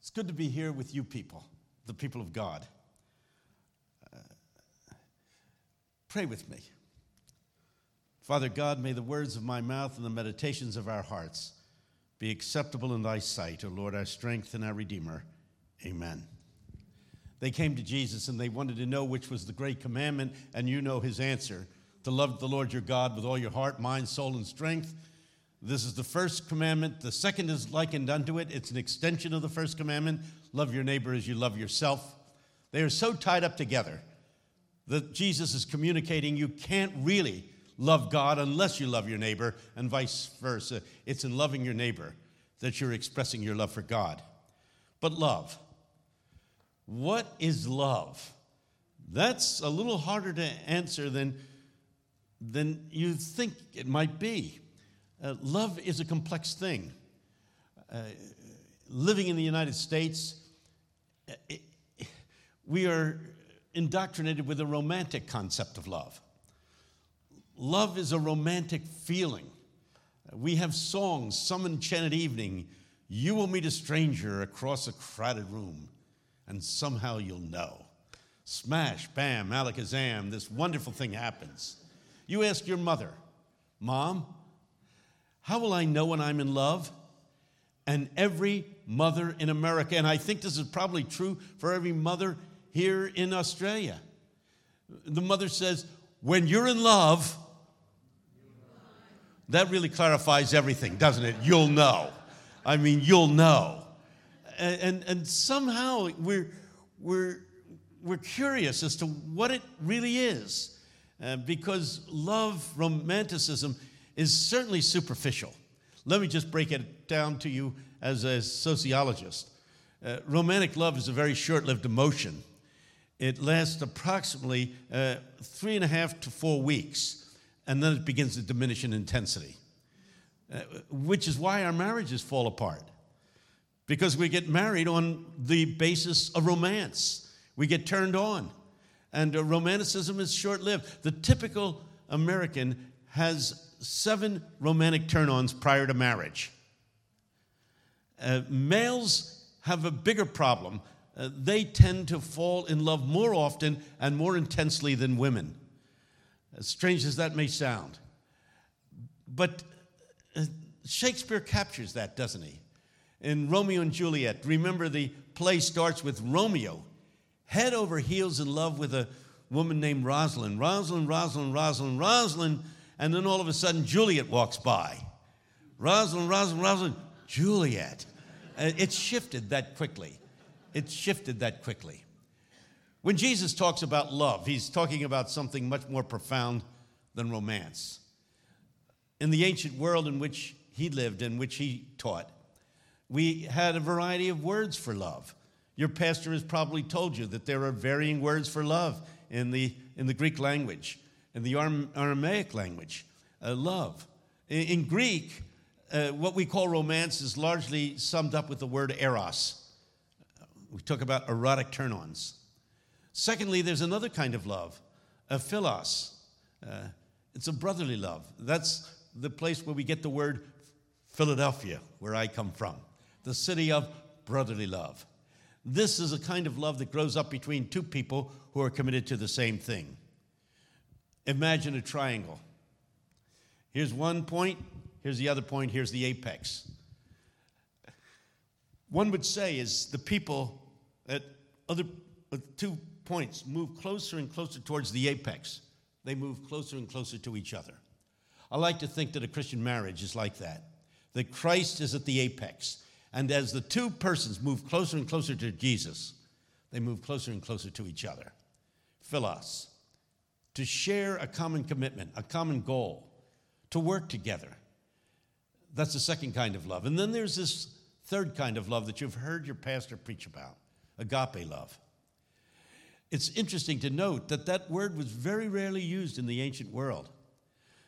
It's good to be here with you people, the people of God. Uh, pray with me. Father God, may the words of my mouth and the meditations of our hearts be acceptable in thy sight, O Lord, our strength and our Redeemer. Amen. They came to Jesus and they wanted to know which was the great commandment, and you know his answer to love the Lord your God with all your heart, mind, soul, and strength. This is the first commandment. The second is likened unto it. It's an extension of the first commandment love your neighbor as you love yourself. They are so tied up together that Jesus is communicating you can't really love God unless you love your neighbor, and vice versa. It's in loving your neighbor that you're expressing your love for God. But love. What is love? That's a little harder to answer than, than you think it might be. Uh, love is a complex thing. Uh, living in the United States, it, uh, we are indoctrinated with a romantic concept of love. Love is a romantic feeling. We have songs, some enchanted evening, you will meet a stranger across a crowded room and somehow you'll know. Smash, bam, alakazam, this wonderful thing happens. You ask your mother, Mom, how will I know when I'm in love? And every mother in America, and I think this is probably true for every mother here in Australia, the mother says, When you're in love, that really clarifies everything, doesn't it? You'll know. I mean, you'll know and, and, and somehow we're, we're, we're curious as to what it really is. Uh, because love, romanticism, is certainly superficial. Let me just break it down to you as a sociologist. Uh, romantic love is a very short lived emotion. It lasts approximately uh, three and a half to four weeks, and then it begins to diminish in intensity, uh, which is why our marriages fall apart because we get married on the basis of romance. We get turned on. And uh, romanticism is short lived. The typical American has seven romantic turn ons prior to marriage. Uh, males have a bigger problem. Uh, they tend to fall in love more often and more intensely than women, as strange as that may sound. But uh, Shakespeare captures that, doesn't he? in Romeo and Juliet. Remember, the play starts with Romeo head over heels in love with a woman named Rosalind. Rosalind, Rosalind, Rosalind, Rosalind, and then all of a sudden Juliet walks by. Rosalind, Rosalind, Rosalind, Juliet. It shifted that quickly. It shifted that quickly. When Jesus talks about love, he's talking about something much more profound than romance. In the ancient world in which he lived, in which he taught, we had a variety of words for love. Your pastor has probably told you that there are varying words for love in the, in the Greek language, in the Aramaic language, uh, love. In, in Greek, uh, what we call romance is largely summed up with the word eros. We talk about erotic turn ons. Secondly, there's another kind of love, a philos. Uh, it's a brotherly love. That's the place where we get the word Philadelphia, where I come from the city of brotherly love. This is a kind of love that grows up between two people who are committed to the same thing. Imagine a triangle. Here's one point, here's the other point, here's the apex. One would say is the people at other uh, two points move closer and closer towards the apex. They move closer and closer to each other. I like to think that a Christian marriage is like that. That Christ is at the apex and as the two persons move closer and closer to Jesus, they move closer and closer to each other. Philos, to share a common commitment, a common goal, to work together. That's the second kind of love. And then there's this third kind of love that you've heard your pastor preach about agape love. It's interesting to note that that word was very rarely used in the ancient world.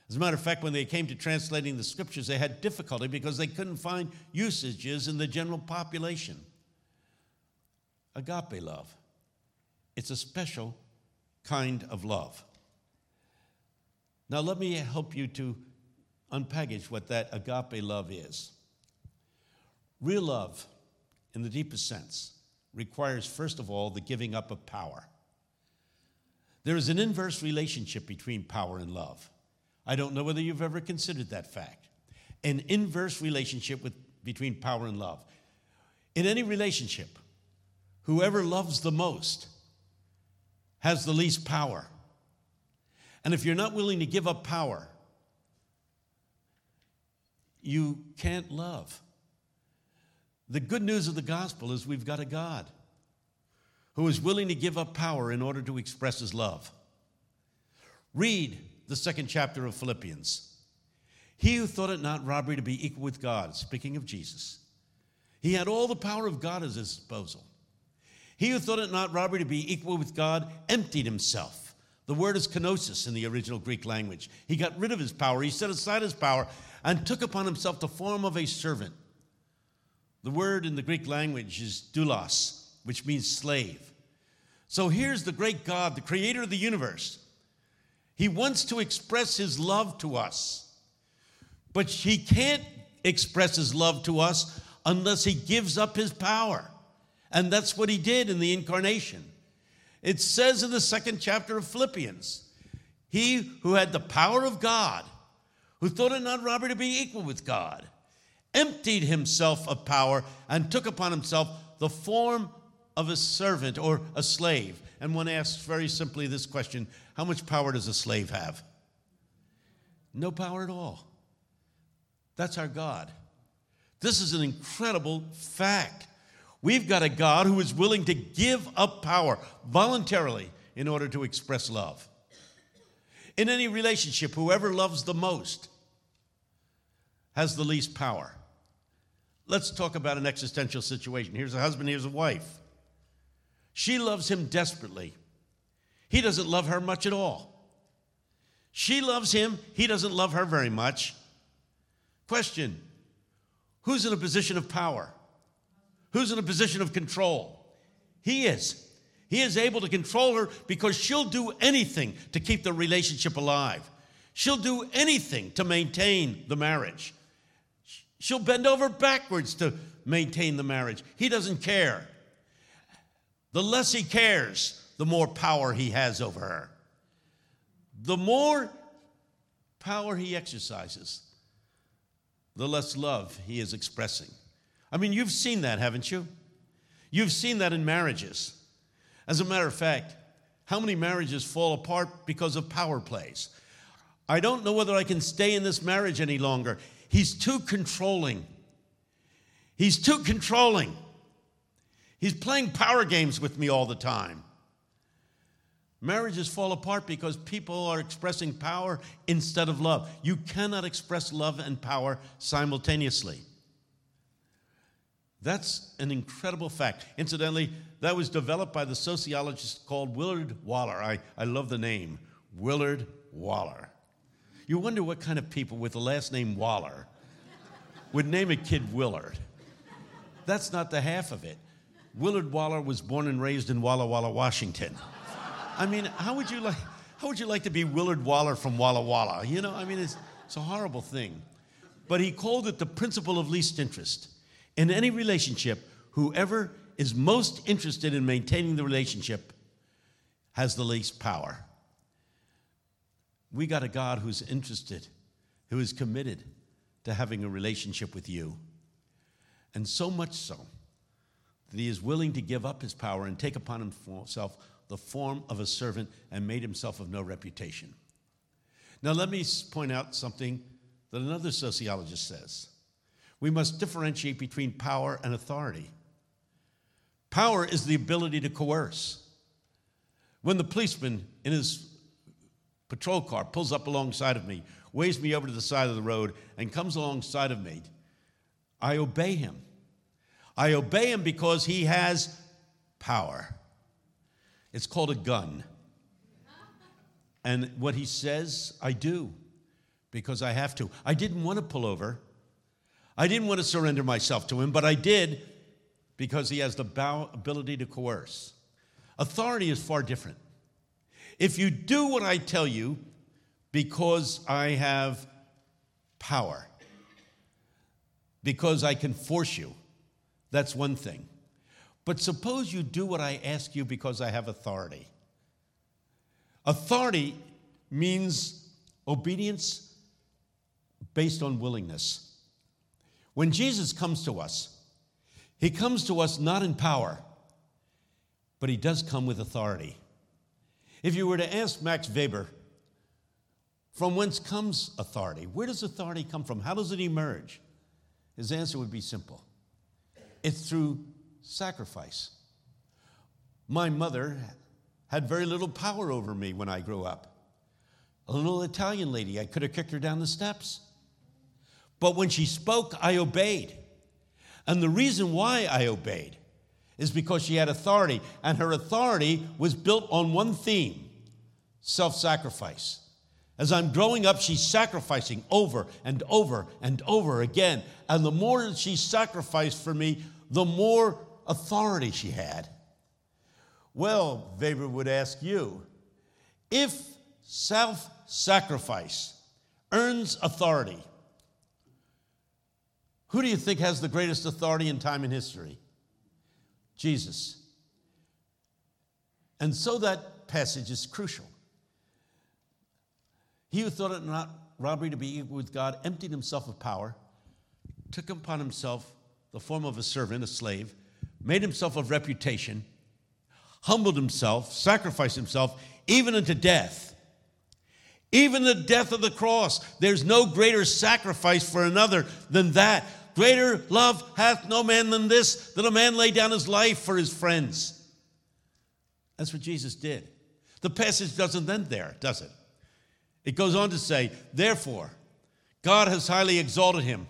As a matter of fact, when they came to translating the scriptures, they had difficulty because they couldn't find usages in the general population. Agape love. It's a special kind of love. Now, let me help you to unpackage what that agape love is. Real love in the deepest sense, requires, first of all, the giving up of power. There is an inverse relationship between power and love. I don't know whether you've ever considered that fact. An inverse relationship with, between power and love. In any relationship, whoever loves the most has the least power. And if you're not willing to give up power, you can't love. The good news of the gospel is we've got a God who is willing to give up power in order to express his love. Read the second chapter of Philippians. He who thought it not robbery to be equal with God, speaking of Jesus, he had all the power of God at his disposal. He who thought it not robbery to be equal with God emptied himself. The word is kenosis in the original Greek language. He got rid of his power, he set aside his power, and took upon himself the form of a servant. The word in the Greek language is doulos, which means slave. So here's the great God, the creator of the universe. He wants to express his love to us, but he can't express his love to us unless he gives up his power. And that's what he did in the incarnation. It says in the second chapter of Philippians, he who had the power of God, who thought it not robbery to be equal with God, emptied himself of power and took upon himself the form of a servant or a slave. And one asks very simply this question How much power does a slave have? No power at all. That's our God. This is an incredible fact. We've got a God who is willing to give up power voluntarily in order to express love. In any relationship, whoever loves the most has the least power. Let's talk about an existential situation. Here's a husband, here's a wife. She loves him desperately. He doesn't love her much at all. She loves him, he doesn't love her very much. Question Who's in a position of power? Who's in a position of control? He is. He is able to control her because she'll do anything to keep the relationship alive. She'll do anything to maintain the marriage. She'll bend over backwards to maintain the marriage. He doesn't care. The less he cares, the more power he has over her. The more power he exercises, the less love he is expressing. I mean, you've seen that, haven't you? You've seen that in marriages. As a matter of fact, how many marriages fall apart because of power plays? I don't know whether I can stay in this marriage any longer. He's too controlling. He's too controlling. He's playing power games with me all the time. Marriages fall apart because people are expressing power instead of love. You cannot express love and power simultaneously. That's an incredible fact. Incidentally, that was developed by the sociologist called Willard Waller. I, I love the name, Willard Waller. You wonder what kind of people with the last name Waller would name a kid Willard. That's not the half of it. Willard Waller was born and raised in Walla Walla, Washington. I mean, how would you like, how would you like to be Willard Waller from Walla Walla? You know, I mean, it's, it's a horrible thing. But he called it the principle of least interest. In any relationship, whoever is most interested in maintaining the relationship has the least power. We got a God who's interested, who is committed to having a relationship with you. And so much so that he is willing to give up his power and take upon himself the form of a servant and made himself of no reputation. Now, let me point out something that another sociologist says. We must differentiate between power and authority. Power is the ability to coerce. When the policeman in his patrol car pulls up alongside of me, waves me over to the side of the road, and comes alongside of me, I obey him. I obey him because he has power. It's called a gun. And what he says, I do because I have to. I didn't want to pull over. I didn't want to surrender myself to him, but I did because he has the ability to coerce. Authority is far different. If you do what I tell you because I have power, because I can force you, That's one thing. But suppose you do what I ask you because I have authority. Authority means obedience based on willingness. When Jesus comes to us, he comes to us not in power, but he does come with authority. If you were to ask Max Weber, from whence comes authority? Where does authority come from? How does it emerge? His answer would be simple it's through sacrifice. My mother had very little power over me when I grew up. A little Italian lady, I could have kicked her down the steps. But when she spoke, I obeyed. And the reason why I obeyed is because she had authority, and her authority was built on one theme self sacrifice. As I'm growing up, she's sacrificing over and over and over again. And the more she sacrificed for me, the more authority she had. Well, Weber would ask you if self sacrifice earns authority, who do you think has the greatest authority in time and history? Jesus. And so that passage is crucial. He who thought it not robbery to be equal with God emptied himself of power, took upon himself the form of a servant, a slave, made himself of reputation, humbled himself, sacrificed himself, even unto death. Even the death of the cross. There's no greater sacrifice for another than that. Greater love hath no man than this, that a man lay down his life for his friends. That's what Jesus did. The passage doesn't end there, does it? It goes on to say, Therefore, God has highly exalted him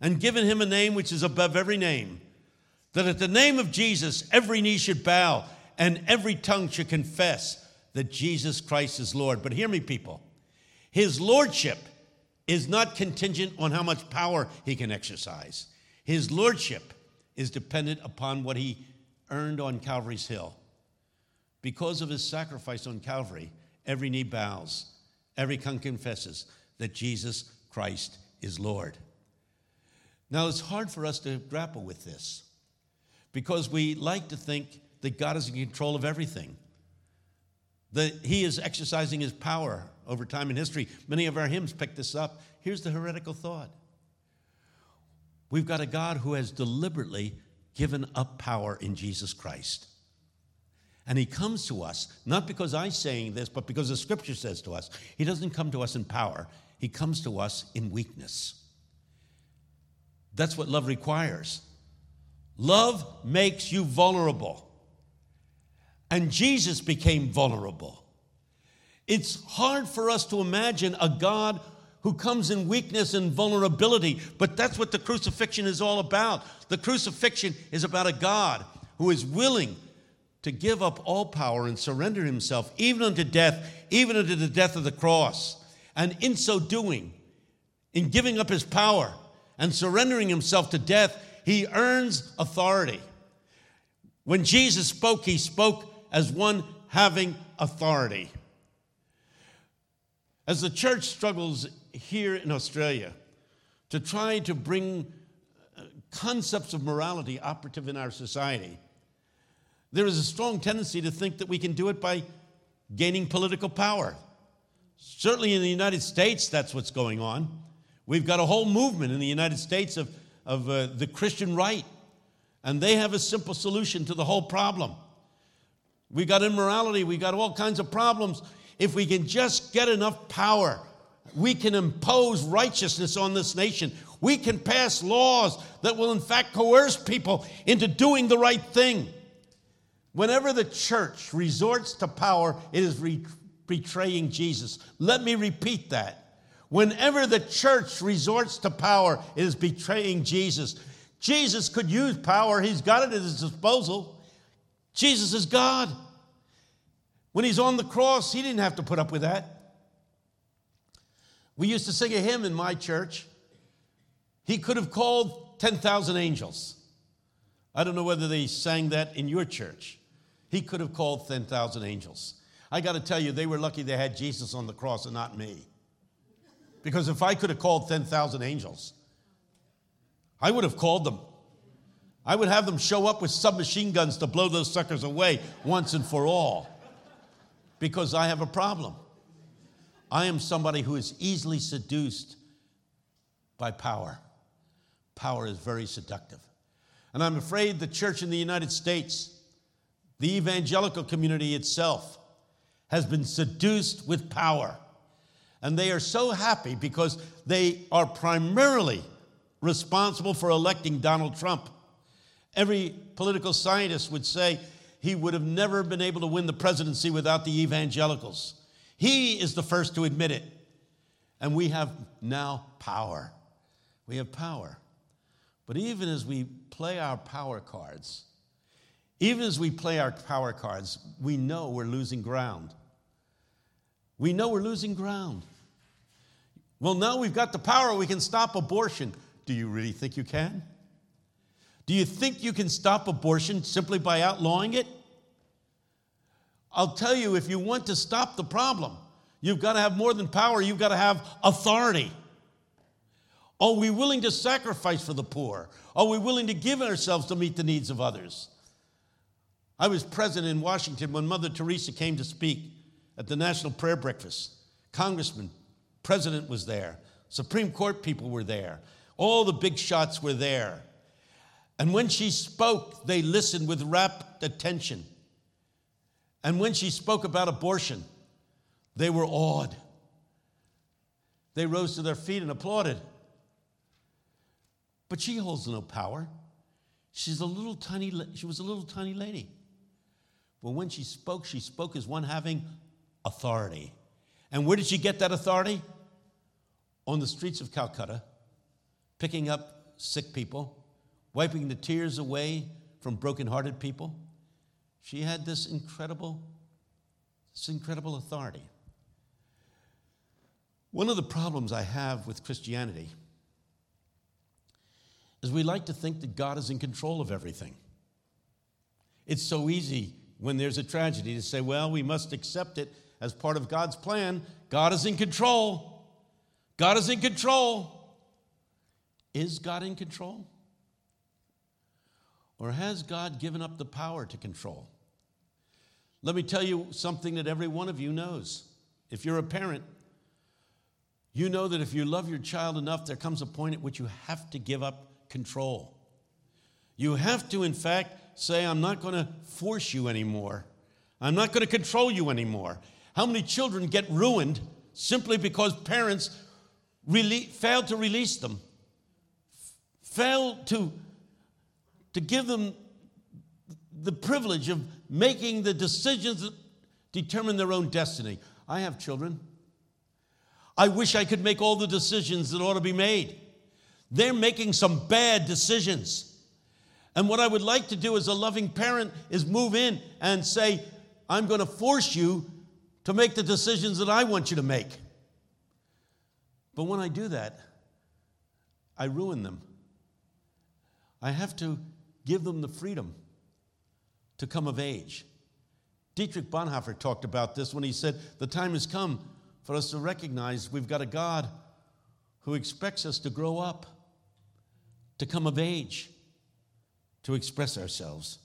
and given him a name which is above every name, that at the name of Jesus every knee should bow and every tongue should confess that Jesus Christ is Lord. But hear me, people. His lordship is not contingent on how much power he can exercise. His lordship is dependent upon what he earned on Calvary's Hill. Because of his sacrifice on Calvary, every knee bows Every tongue confesses that Jesus Christ is Lord. Now, it's hard for us to grapple with this because we like to think that God is in control of everything, that He is exercising His power over time in history. Many of our hymns pick this up. Here's the heretical thought We've got a God who has deliberately given up power in Jesus Christ. And he comes to us, not because I'm saying this, but because the scripture says to us. He doesn't come to us in power, he comes to us in weakness. That's what love requires. Love makes you vulnerable. And Jesus became vulnerable. It's hard for us to imagine a God who comes in weakness and vulnerability, but that's what the crucifixion is all about. The crucifixion is about a God who is willing to give up all power and surrender himself, even unto death, even unto the death of the cross. And in so doing, in giving up his power and surrendering himself to death, he earns authority. When Jesus spoke, he spoke as one having authority. As the church struggles here in Australia to try to bring uh, concepts of morality operative in our society, there is a strong tendency to think that we can do it by gaining political power. Certainly in the United States, that's what's going on. We've got a whole movement in the United States of, of uh, the Christian right, and they have a simple solution to the whole problem. We've got immorality, we've got all kinds of problems. If we can just get enough power, we can impose righteousness on this nation. We can pass laws that will, in fact, coerce people into doing the right thing. Whenever the church resorts to power, it is re- betraying Jesus. Let me repeat that. Whenever the church resorts to power, it is betraying Jesus. Jesus could use power, he's got it at his disposal. Jesus is God. When he's on the cross, he didn't have to put up with that. We used to sing a hymn in my church. He could have called 10,000 angels. I don't know whether they sang that in your church. He could have called 10,000 angels. I got to tell you, they were lucky they had Jesus on the cross and not me. Because if I could have called 10,000 angels, I would have called them. I would have them show up with submachine guns to blow those suckers away once and for all because I have a problem. I am somebody who is easily seduced by power. Power is very seductive. And I'm afraid the church in the United States, the evangelical community itself, has been seduced with power. And they are so happy because they are primarily responsible for electing Donald Trump. Every political scientist would say he would have never been able to win the presidency without the evangelicals. He is the first to admit it. And we have now power. We have power. But even as we play our power cards, even as we play our power cards, we know we're losing ground. We know we're losing ground. Well, now we've got the power, we can stop abortion. Do you really think you can? Do you think you can stop abortion simply by outlawing it? I'll tell you, if you want to stop the problem, you've got to have more than power, you've got to have authority. Are we willing to sacrifice for the poor? Are we willing to give ourselves to meet the needs of others? I was present in Washington when Mother Teresa came to speak at the National Prayer Breakfast. Congressman, President was there, Supreme Court people were there, all the big shots were there. And when she spoke, they listened with rapt attention. And when she spoke about abortion, they were awed. They rose to their feet and applauded. But she holds no power. She's a little tiny, she was a little tiny lady. But when she spoke, she spoke as one having authority. And where did she get that authority? On the streets of Calcutta, picking up sick people, wiping the tears away from broken-hearted people. She had this incredible, this incredible authority. One of the problems I have with Christianity is we like to think that God is in control of everything. It's so easy when there's a tragedy to say, well, we must accept it as part of God's plan. God is in control. God is in control. Is God in control? Or has God given up the power to control? Let me tell you something that every one of you knows. If you're a parent, you know that if you love your child enough, there comes a point at which you have to give up control. You have to, in fact, say, I'm not going to force you anymore. I'm not going to control you anymore. How many children get ruined simply because parents failed to release them, failed to, to give them the privilege of making the decisions that determine their own destiny? I have children. I wish I could make all the decisions that ought to be made. They're making some bad decisions. And what I would like to do as a loving parent is move in and say, I'm going to force you to make the decisions that I want you to make. But when I do that, I ruin them. I have to give them the freedom to come of age. Dietrich Bonhoeffer talked about this when he said, The time has come for us to recognize we've got a God who expects us to grow up to come of age, to express ourselves.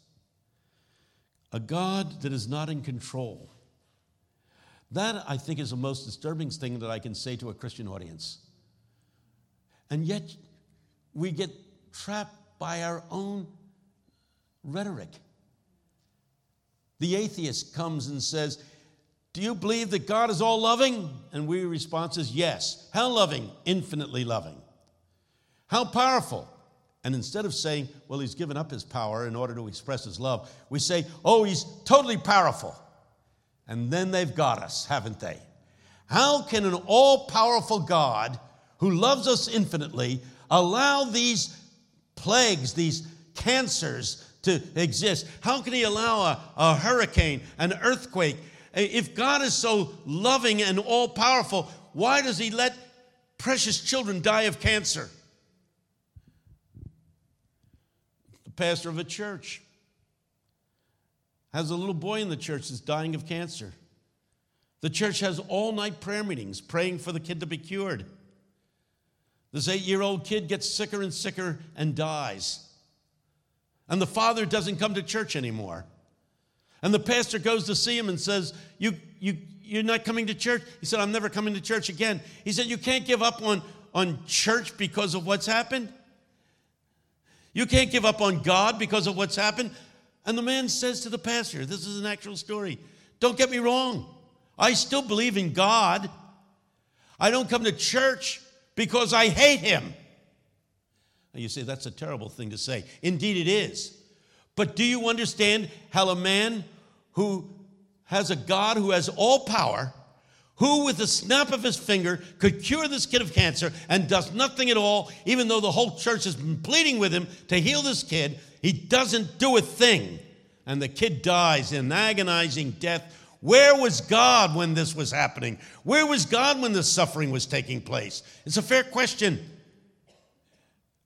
A God that is not in control. That, I think, is the most disturbing thing that I can say to a Christian audience. And yet, we get trapped by our own rhetoric. The atheist comes and says, Do you believe that God is all loving? And we response is yes. How loving? Infinitely loving. How powerful? And instead of saying, well, he's given up his power in order to express his love, we say, oh, he's totally powerful. And then they've got us, haven't they? How can an all powerful God who loves us infinitely allow these plagues, these cancers to exist? How can he allow a, a hurricane, an earthquake? If God is so loving and all powerful, why does he let precious children die of cancer? the pastor of a church, has a little boy in the church that's dying of cancer. The church has all night prayer meetings praying for the kid to be cured. This eight year old kid gets sicker and sicker and dies. And the father doesn't come to church anymore. And the pastor goes to see him and says, you, you, You're not coming to church? He said, I'm never coming to church again. He said, You can't give up on, on church because of what's happened. You can't give up on God because of what's happened. And the man says to the pastor, This is an actual story. Don't get me wrong. I still believe in God. I don't come to church because I hate him. And you say, That's a terrible thing to say. Indeed, it is. But do you understand how a man who has a God who has all power, who with the snap of his finger could cure this kid of cancer and does nothing at all, even though the whole church has been pleading with him to heal this kid, he doesn't do a thing. And the kid dies in agonizing death. Where was God when this was happening? Where was God when this suffering was taking place? It's a fair question.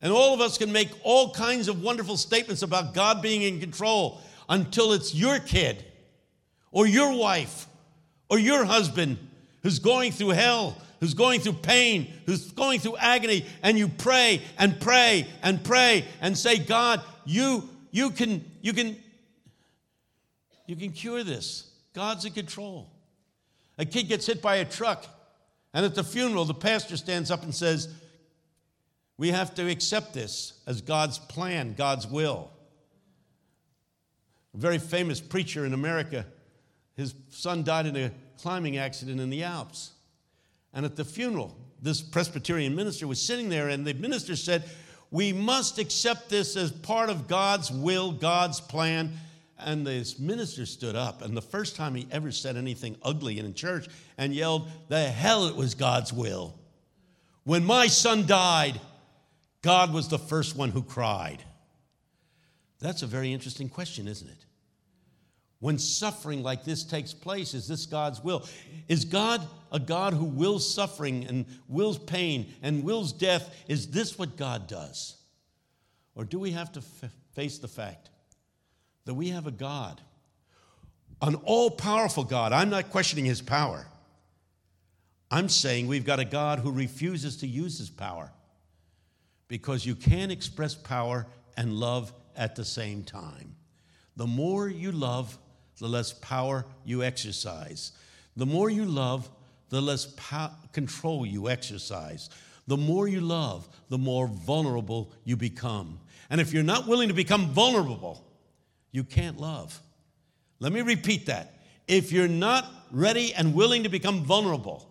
And all of us can make all kinds of wonderful statements about God being in control until it's your kid or your wife or your husband who's going through hell, who's going through pain, who's going through agony, and you pray and pray and pray and say, God, you, you can, you can, you can cure this. God's in control. A kid gets hit by a truck, and at the funeral, the pastor stands up and says, we have to accept this as God's plan, God's will. A very famous preacher in America, his son died in a climbing accident in the Alps. And at the funeral, this Presbyterian minister was sitting there, and the minister said, We must accept this as part of God's will, God's plan. And this minister stood up, and the first time he ever said anything ugly in a church and yelled, The hell it was God's will. When my son died, God was the first one who cried? That's a very interesting question, isn't it? When suffering like this takes place, is this God's will? Is God a God who wills suffering and wills pain and wills death? Is this what God does? Or do we have to f- face the fact that we have a God, an all powerful God? I'm not questioning his power. I'm saying we've got a God who refuses to use his power because you can't express power and love at the same time. The more you love, the less power you exercise. The more you love, the less po- control you exercise. The more you love, the more vulnerable you become. And if you're not willing to become vulnerable, you can't love. Let me repeat that. If you're not ready and willing to become vulnerable,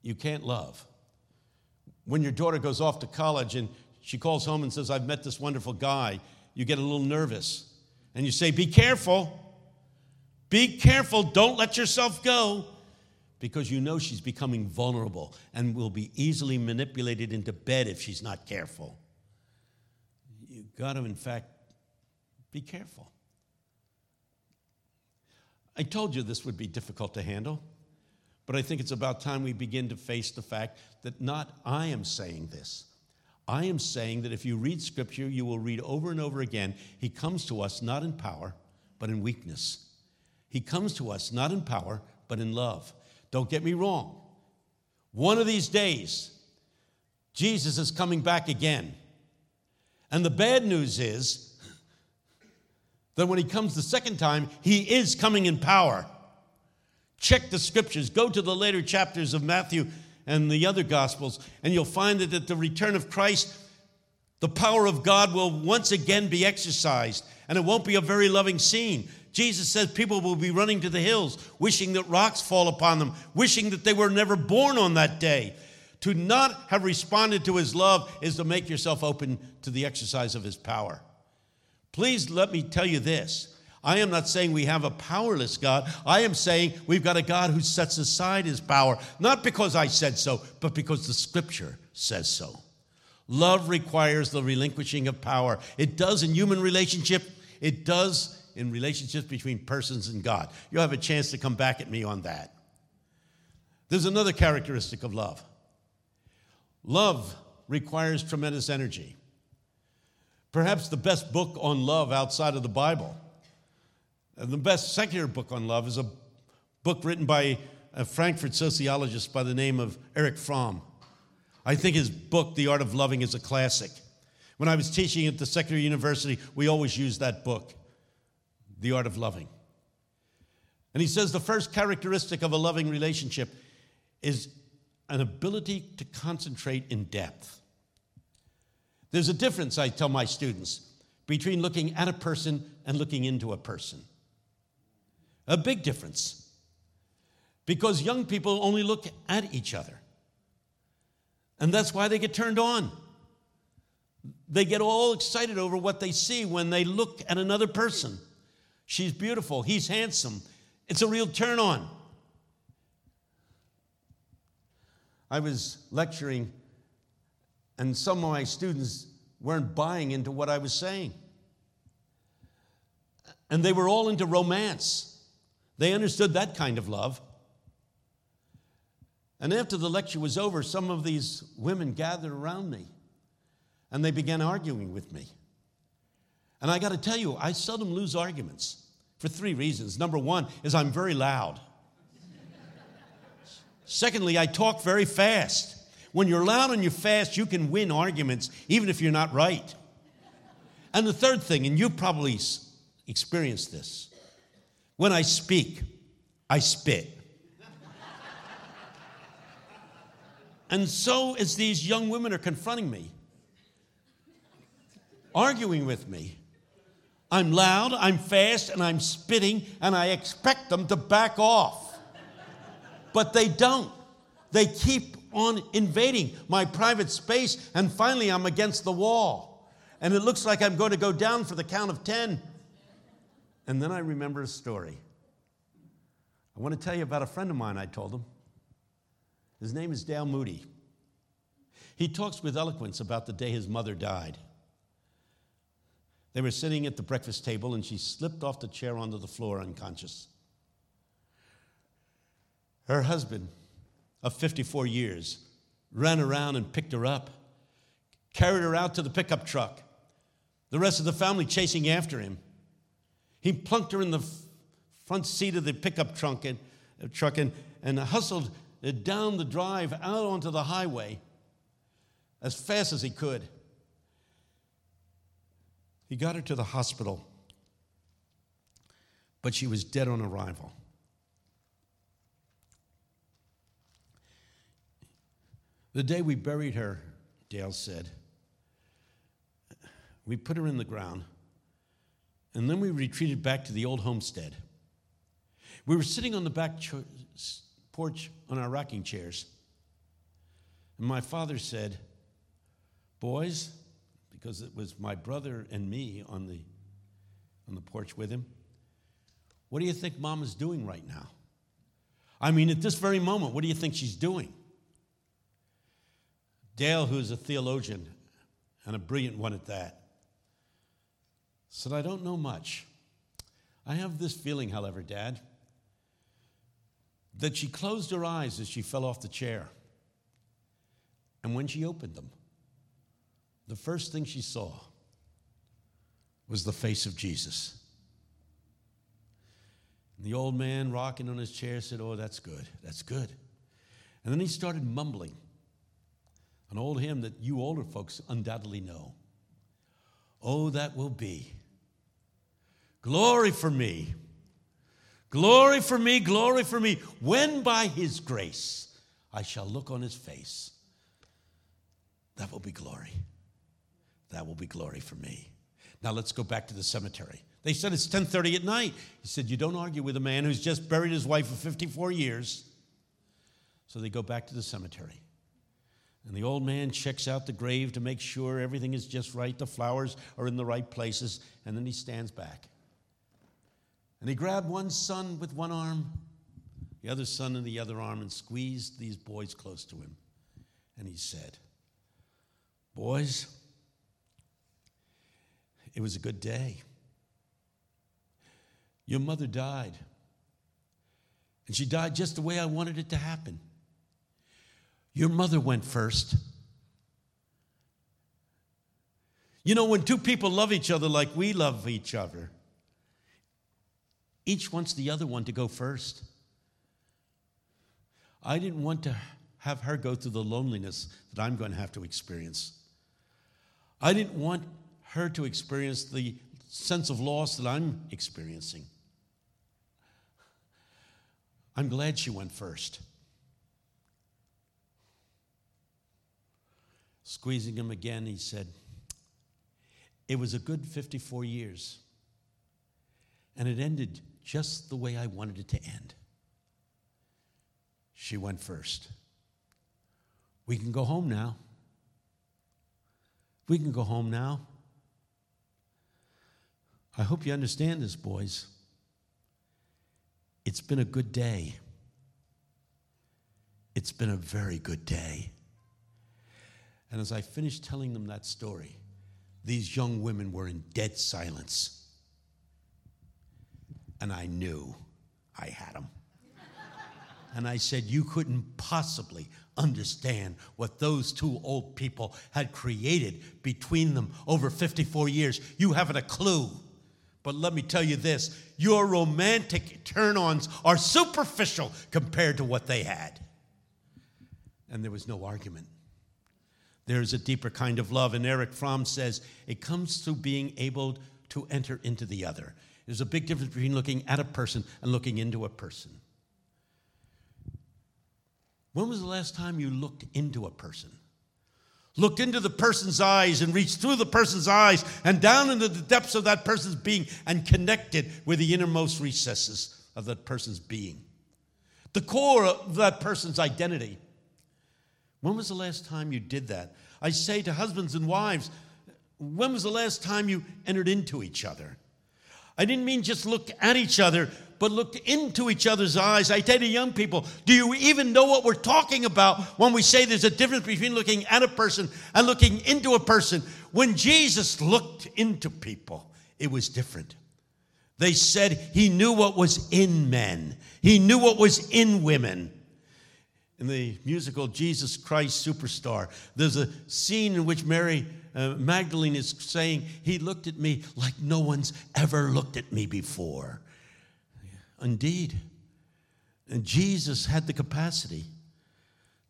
you can't love. When your daughter goes off to college and she calls home and says, I've met this wonderful guy, you get a little nervous. And you say, Be careful. Be careful. Don't let yourself go. Because you know she's becoming vulnerable and will be easily manipulated into bed if she's not careful. You've got to, in fact, be careful. I told you this would be difficult to handle. But I think it's about time we begin to face the fact that not I am saying this. I am saying that if you read Scripture, you will read over and over again, He comes to us not in power, but in weakness. He comes to us not in power, but in love. Don't get me wrong. One of these days, Jesus is coming back again. And the bad news is that when He comes the second time, He is coming in power. Check the scriptures. Go to the later chapters of Matthew and the other gospels, and you'll find that at the return of Christ, the power of God will once again be exercised, and it won't be a very loving scene. Jesus says people will be running to the hills, wishing that rocks fall upon them, wishing that they were never born on that day. To not have responded to his love is to make yourself open to the exercise of his power. Please let me tell you this I am not saying we have a powerless God. I am saying we've got a God who sets aside his power, not because I said so, but because the scripture says so. Love requires the relinquishing of power. It does in human relationship, it does in relationships between persons and God. You'll have a chance to come back at me on that. There's another characteristic of love love requires tremendous energy. Perhaps the best book on love outside of the Bible the best secular book on love is a book written by a Frankfurt sociologist by the name of Erich Fromm. I think his book, The Art of Loving, is a classic. When I was teaching at the secular university, we always used that book, The Art of Loving. And he says the first characteristic of a loving relationship is an ability to concentrate in depth. There's a difference, I tell my students, between looking at a person and looking into a person. A big difference. Because young people only look at each other. And that's why they get turned on. They get all excited over what they see when they look at another person. She's beautiful, he's handsome. It's a real turn on. I was lecturing, and some of my students weren't buying into what I was saying. And they were all into romance. They understood that kind of love. And after the lecture was over, some of these women gathered around me and they began arguing with me. And I got to tell you, I seldom lose arguments for three reasons. Number one is I'm very loud. Secondly, I talk very fast. When you're loud and you're fast, you can win arguments even if you're not right. And the third thing, and you've probably experienced this when I speak, I spit. and so, as these young women are confronting me, arguing with me, I'm loud, I'm fast, and I'm spitting, and I expect them to back off but they don't. They keep on invading my private space, and finally I'm against the wall. And it looks like I'm going to go down for the count of 10. And then I remember a story. I want to tell you about a friend of mine, I told him. His name is Dale Moody. He talks with eloquence about the day his mother died. They were sitting at the breakfast table, and she slipped off the chair onto the floor unconscious. Her husband of 54 years ran around and picked her up, carried her out to the pickup truck, the rest of the family chasing after him. He plunked her in the front seat of the pickup trunk and, uh, truck and, and hustled down the drive out onto the highway as fast as he could. He got her to the hospital, but she was dead on arrival. The day we buried her, Dale said, we put her in the ground, and then we retreated back to the old homestead. We were sitting on the back porch on our rocking chairs, and my father said, Boys, because it was my brother and me on the, on the porch with him, what do you think mom is doing right now? I mean, at this very moment, what do you think she's doing? Dale, who's a theologian and a brilliant one at that, said, I don't know much. I have this feeling, however, Dad, that she closed her eyes as she fell off the chair. And when she opened them, the first thing she saw was the face of Jesus. And the old man, rocking on his chair, said, Oh, that's good. That's good. And then he started mumbling an old hymn that you older folks undoubtedly know. Oh, that will be. Glory for me. Glory for me, glory for me, when by his grace I shall look on his face. That will be glory. That will be glory for me. Now let's go back to the cemetery. They said it's 10:30 at night. He said, "You don't argue with a man who's just buried his wife for 54 years." So they go back to the cemetery. And the old man checks out the grave to make sure everything is just right, the flowers are in the right places, and then he stands back. And he grabbed one son with one arm, the other son in the other arm, and squeezed these boys close to him. And he said, Boys, it was a good day. Your mother died. And she died just the way I wanted it to happen. Your mother went first. You know, when two people love each other like we love each other, each wants the other one to go first. I didn't want to have her go through the loneliness that I'm going to have to experience. I didn't want her to experience the sense of loss that I'm experiencing. I'm glad she went first. Squeezing him again, he said, It was a good 54 years, and it ended just the way I wanted it to end. She went first. We can go home now. We can go home now. I hope you understand this, boys. It's been a good day. It's been a very good day. And as I finished telling them that story, these young women were in dead silence. And I knew I had them. And I said, You couldn't possibly understand what those two old people had created between them over 54 years. You haven't a clue. But let me tell you this your romantic turn ons are superficial compared to what they had. And there was no argument. There's a deeper kind of love. And Erich Fromm says it comes through being able to enter into the other. There's a big difference between looking at a person and looking into a person. When was the last time you looked into a person? Looked into the person's eyes and reached through the person's eyes and down into the depths of that person's being and connected with the innermost recesses of that person's being. The core of that person's identity. When was the last time you did that? I say to husbands and wives, when was the last time you entered into each other? I didn't mean just look at each other, but look into each other's eyes. I tell the young people, do you even know what we're talking about when we say there's a difference between looking at a person and looking into a person? When Jesus looked into people, it was different. They said he knew what was in men, he knew what was in women. In the musical Jesus Christ Superstar, there's a scene in which Mary uh, Magdalene is saying, He looked at me like no one's ever looked at me before. Indeed. And Jesus had the capacity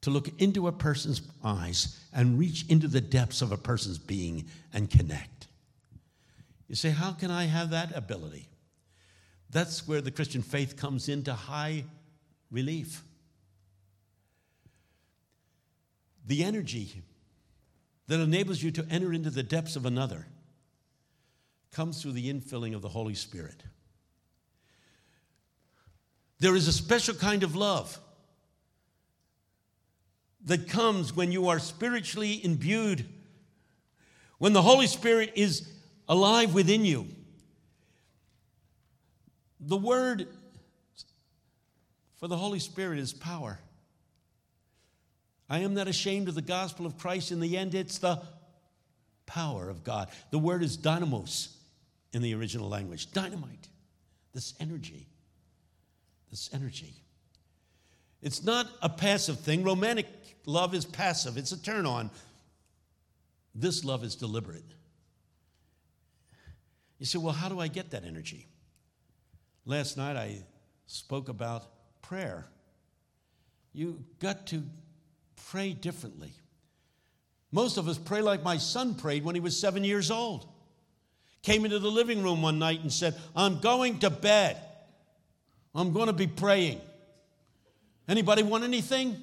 to look into a person's eyes and reach into the depths of a person's being and connect. You say, How can I have that ability? That's where the Christian faith comes into high relief. The energy that enables you to enter into the depths of another comes through the infilling of the Holy Spirit. There is a special kind of love that comes when you are spiritually imbued, when the Holy Spirit is alive within you. The word for the Holy Spirit is power. I am not ashamed of the gospel of Christ. In the end, it's the power of God. The word is dynamos in the original language dynamite, this energy this energy. It's not a passive thing. Romantic love is passive, it's a turn on. This love is deliberate. You say, well, how do I get that energy? Last night I spoke about prayer. You got to pray differently. Most of us pray like my son prayed when he was seven years old. Came into the living room one night and said, I'm going to bed. I'm going to be praying. Anybody want anything?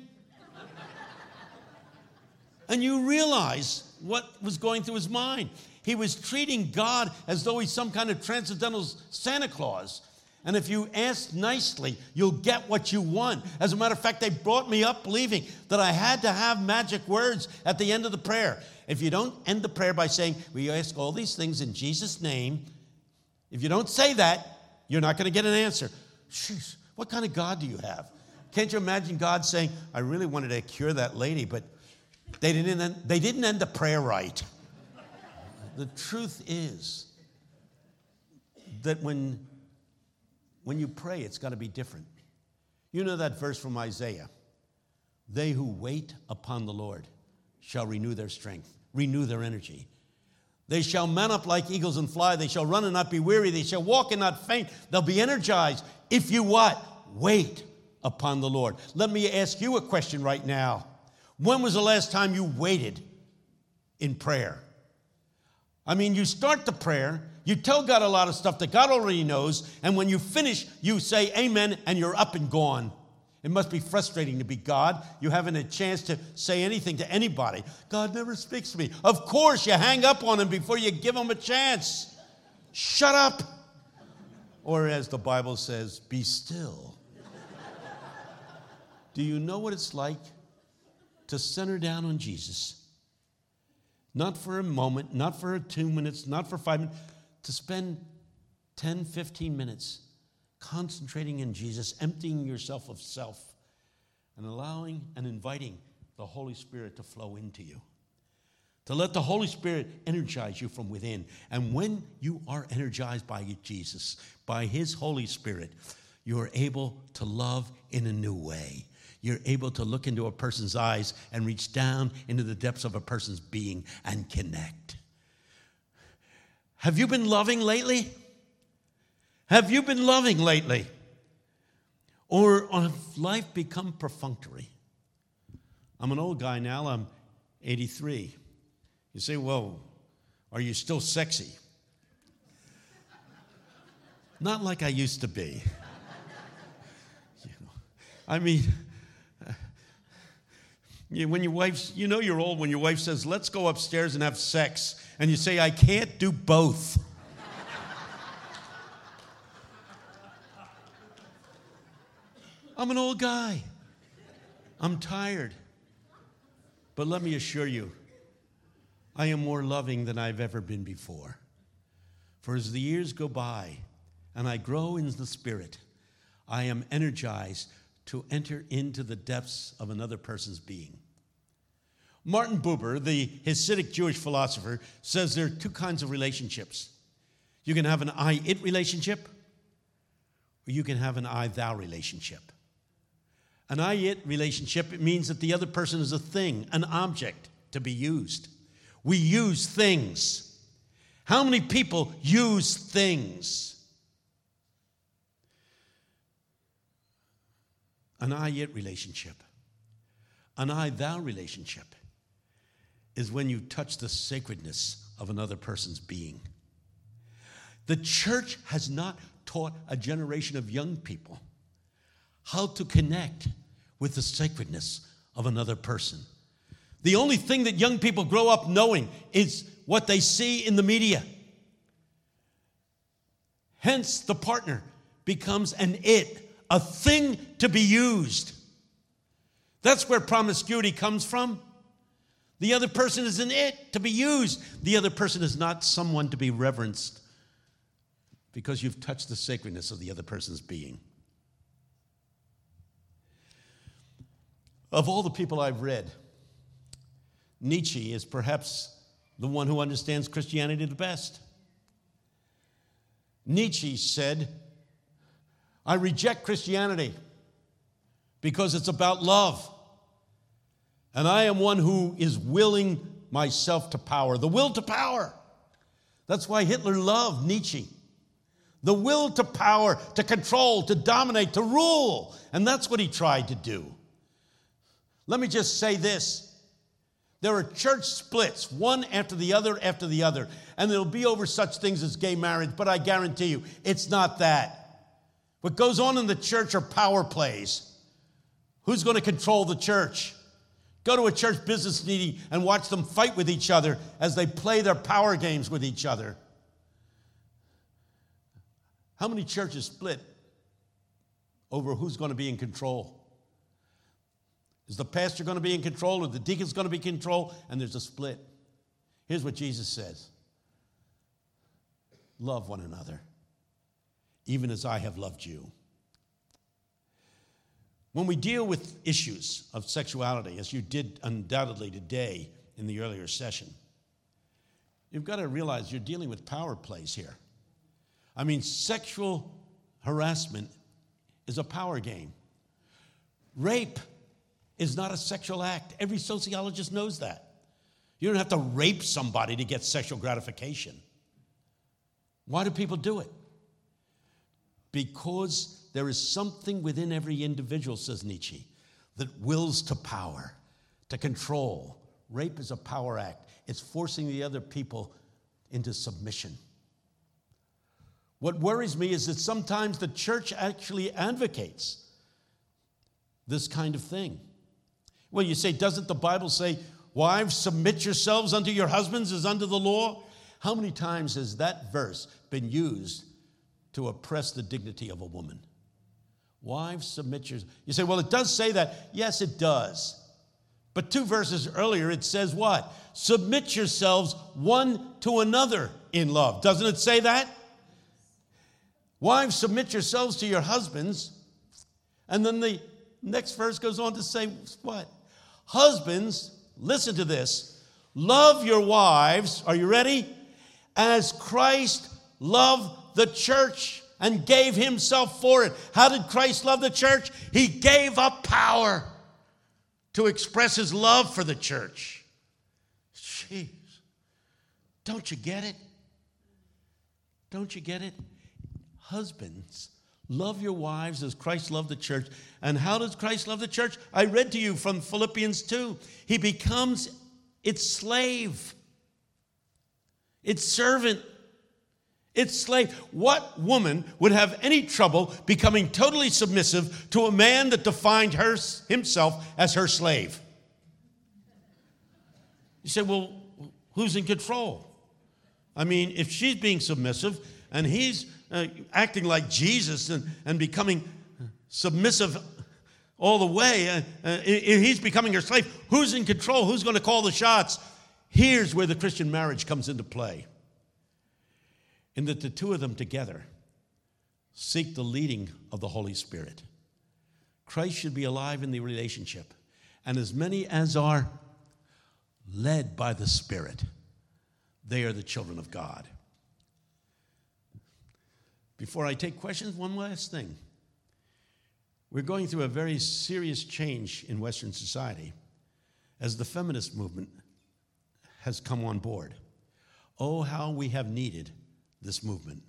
and you realize what was going through his mind. He was treating God as though he's some kind of transcendental Santa Claus. And if you ask nicely, you'll get what you want. As a matter of fact, they brought me up believing that I had to have magic words at the end of the prayer. If you don't end the prayer by saying, We ask all these things in Jesus' name, if you don't say that, you're not going to get an answer. Jeez, what kind of God do you have? Can't you imagine God saying, I really wanted to cure that lady, but they didn't end, they didn't end the prayer right. The truth is that when, when you pray, it's got to be different. You know that verse from Isaiah They who wait upon the Lord shall renew their strength, renew their energy. They shall mount up like eagles and fly. They shall run and not be weary. They shall walk and not faint. They'll be energized. If you what? Wait upon the Lord. Let me ask you a question right now. When was the last time you waited in prayer? I mean, you start the prayer, you tell God a lot of stuff that God already knows, and when you finish, you say amen, and you're up and gone. It must be frustrating to be God. You haven't a chance to say anything to anybody. God never speaks to me. Of course, you hang up on him before you give him a chance. Shut up. Or, as the Bible says, be still. Do you know what it's like to center down on Jesus? Not for a moment, not for two minutes, not for five minutes, to spend 10, 15 minutes concentrating in Jesus, emptying yourself of self, and allowing and inviting the Holy Spirit to flow into you. To let the Holy Spirit energize you from within. And when you are energized by Jesus, by His Holy Spirit, you are able to love in a new way. You're able to look into a person's eyes and reach down into the depths of a person's being and connect. Have you been loving lately? Have you been loving lately? Or has life become perfunctory? I'm an old guy now, I'm 83. You say, well, are you still sexy? Not like I used to be. you know, I mean, when your wife, you know you're old when your wife says, let's go upstairs and have sex, and you say, I can't do both. I'm an old guy. I'm tired. But let me assure you, I am more loving than I've ever been before. For as the years go by and I grow in the Spirit, I am energized to enter into the depths of another person's being. Martin Buber, the Hasidic Jewish philosopher, says there are two kinds of relationships. You can have an I it relationship, or you can have an I thou relationship. An I it relationship it means that the other person is a thing, an object to be used. We use things. How many people use things? An I it relationship, an I thou relationship is when you touch the sacredness of another person's being. The church has not taught a generation of young people how to connect with the sacredness of another person. The only thing that young people grow up knowing is what they see in the media. Hence, the partner becomes an it, a thing to be used. That's where promiscuity comes from. The other person is an it to be used. The other person is not someone to be reverenced because you've touched the sacredness of the other person's being. Of all the people I've read, Nietzsche is perhaps the one who understands Christianity the best. Nietzsche said, I reject Christianity because it's about love. And I am one who is willing myself to power. The will to power. That's why Hitler loved Nietzsche. The will to power, to control, to dominate, to rule. And that's what he tried to do. Let me just say this. There are church splits, one after the other after the other, and it'll be over such things as gay marriage, but I guarantee you, it's not that. What goes on in the church are power plays. Who's going to control the church? Go to a church business meeting and watch them fight with each other as they play their power games with each other. How many churches split over who's going to be in control? Is the pastor going to be in control or the deacon's going to be in control? And there's a split. Here's what Jesus says Love one another, even as I have loved you. When we deal with issues of sexuality, as you did undoubtedly today in the earlier session, you've got to realize you're dealing with power plays here. I mean, sexual harassment is a power game. Rape is not a sexual act. Every sociologist knows that. You don't have to rape somebody to get sexual gratification. Why do people do it? Because there is something within every individual, says Nietzsche, that wills to power, to control. Rape is a power act, it's forcing the other people into submission. What worries me is that sometimes the church actually advocates this kind of thing. Well, you say, doesn't the Bible say, wives, submit yourselves unto your husbands as under the law? How many times has that verse been used to oppress the dignity of a woman? Wives, submit yourselves. You say, well, it does say that. Yes, it does. But two verses earlier, it says what? Submit yourselves one to another in love. Doesn't it say that? Wives, submit yourselves to your husbands. And then the next verse goes on to say what? Husbands, listen to this. Love your wives. Are you ready? As Christ loved the church and gave himself for it. How did Christ love the church? He gave up power to express his love for the church. Jeez. Don't you get it? Don't you get it? Husbands, love your wives as Christ loved the church. And how does Christ love the church? I read to you from Philippians 2. He becomes its slave, its servant, its slave. What woman would have any trouble becoming totally submissive to a man that defined her, himself as her slave? You say, well, who's in control? I mean, if she's being submissive and he's uh, acting like Jesus and, and becoming submissive all the way, uh, uh, he's becoming her slave. Who's in control? Who's going to call the shots? Here's where the Christian marriage comes into play. In that the two of them together seek the leading of the Holy Spirit. Christ should be alive in the relationship. And as many as are led by the Spirit, they are the children of God. Before I take questions, one last thing. We're going through a very serious change in Western society as the feminist movement has come on board. Oh, how we have needed this movement.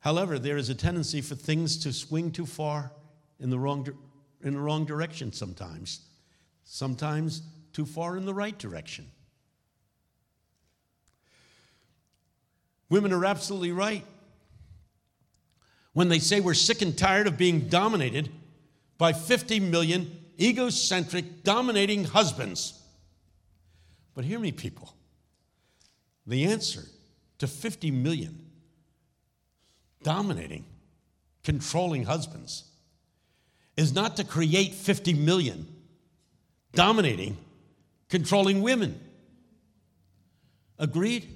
However, there is a tendency for things to swing too far in the wrong, in the wrong direction sometimes, sometimes too far in the right direction. Women are absolutely right when they say we're sick and tired of being dominated by 50 million egocentric, dominating husbands. But hear me, people. The answer to 50 million dominating, controlling husbands is not to create 50 million dominating, controlling women. Agreed?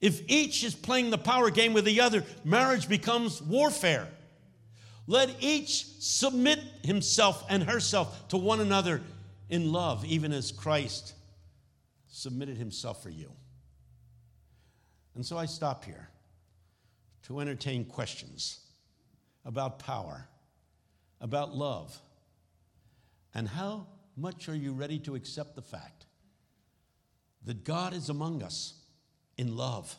If each is playing the power game with the other, marriage becomes warfare. Let each submit himself and herself to one another in love, even as Christ submitted himself for you. And so I stop here to entertain questions about power, about love, and how much are you ready to accept the fact that God is among us? in love.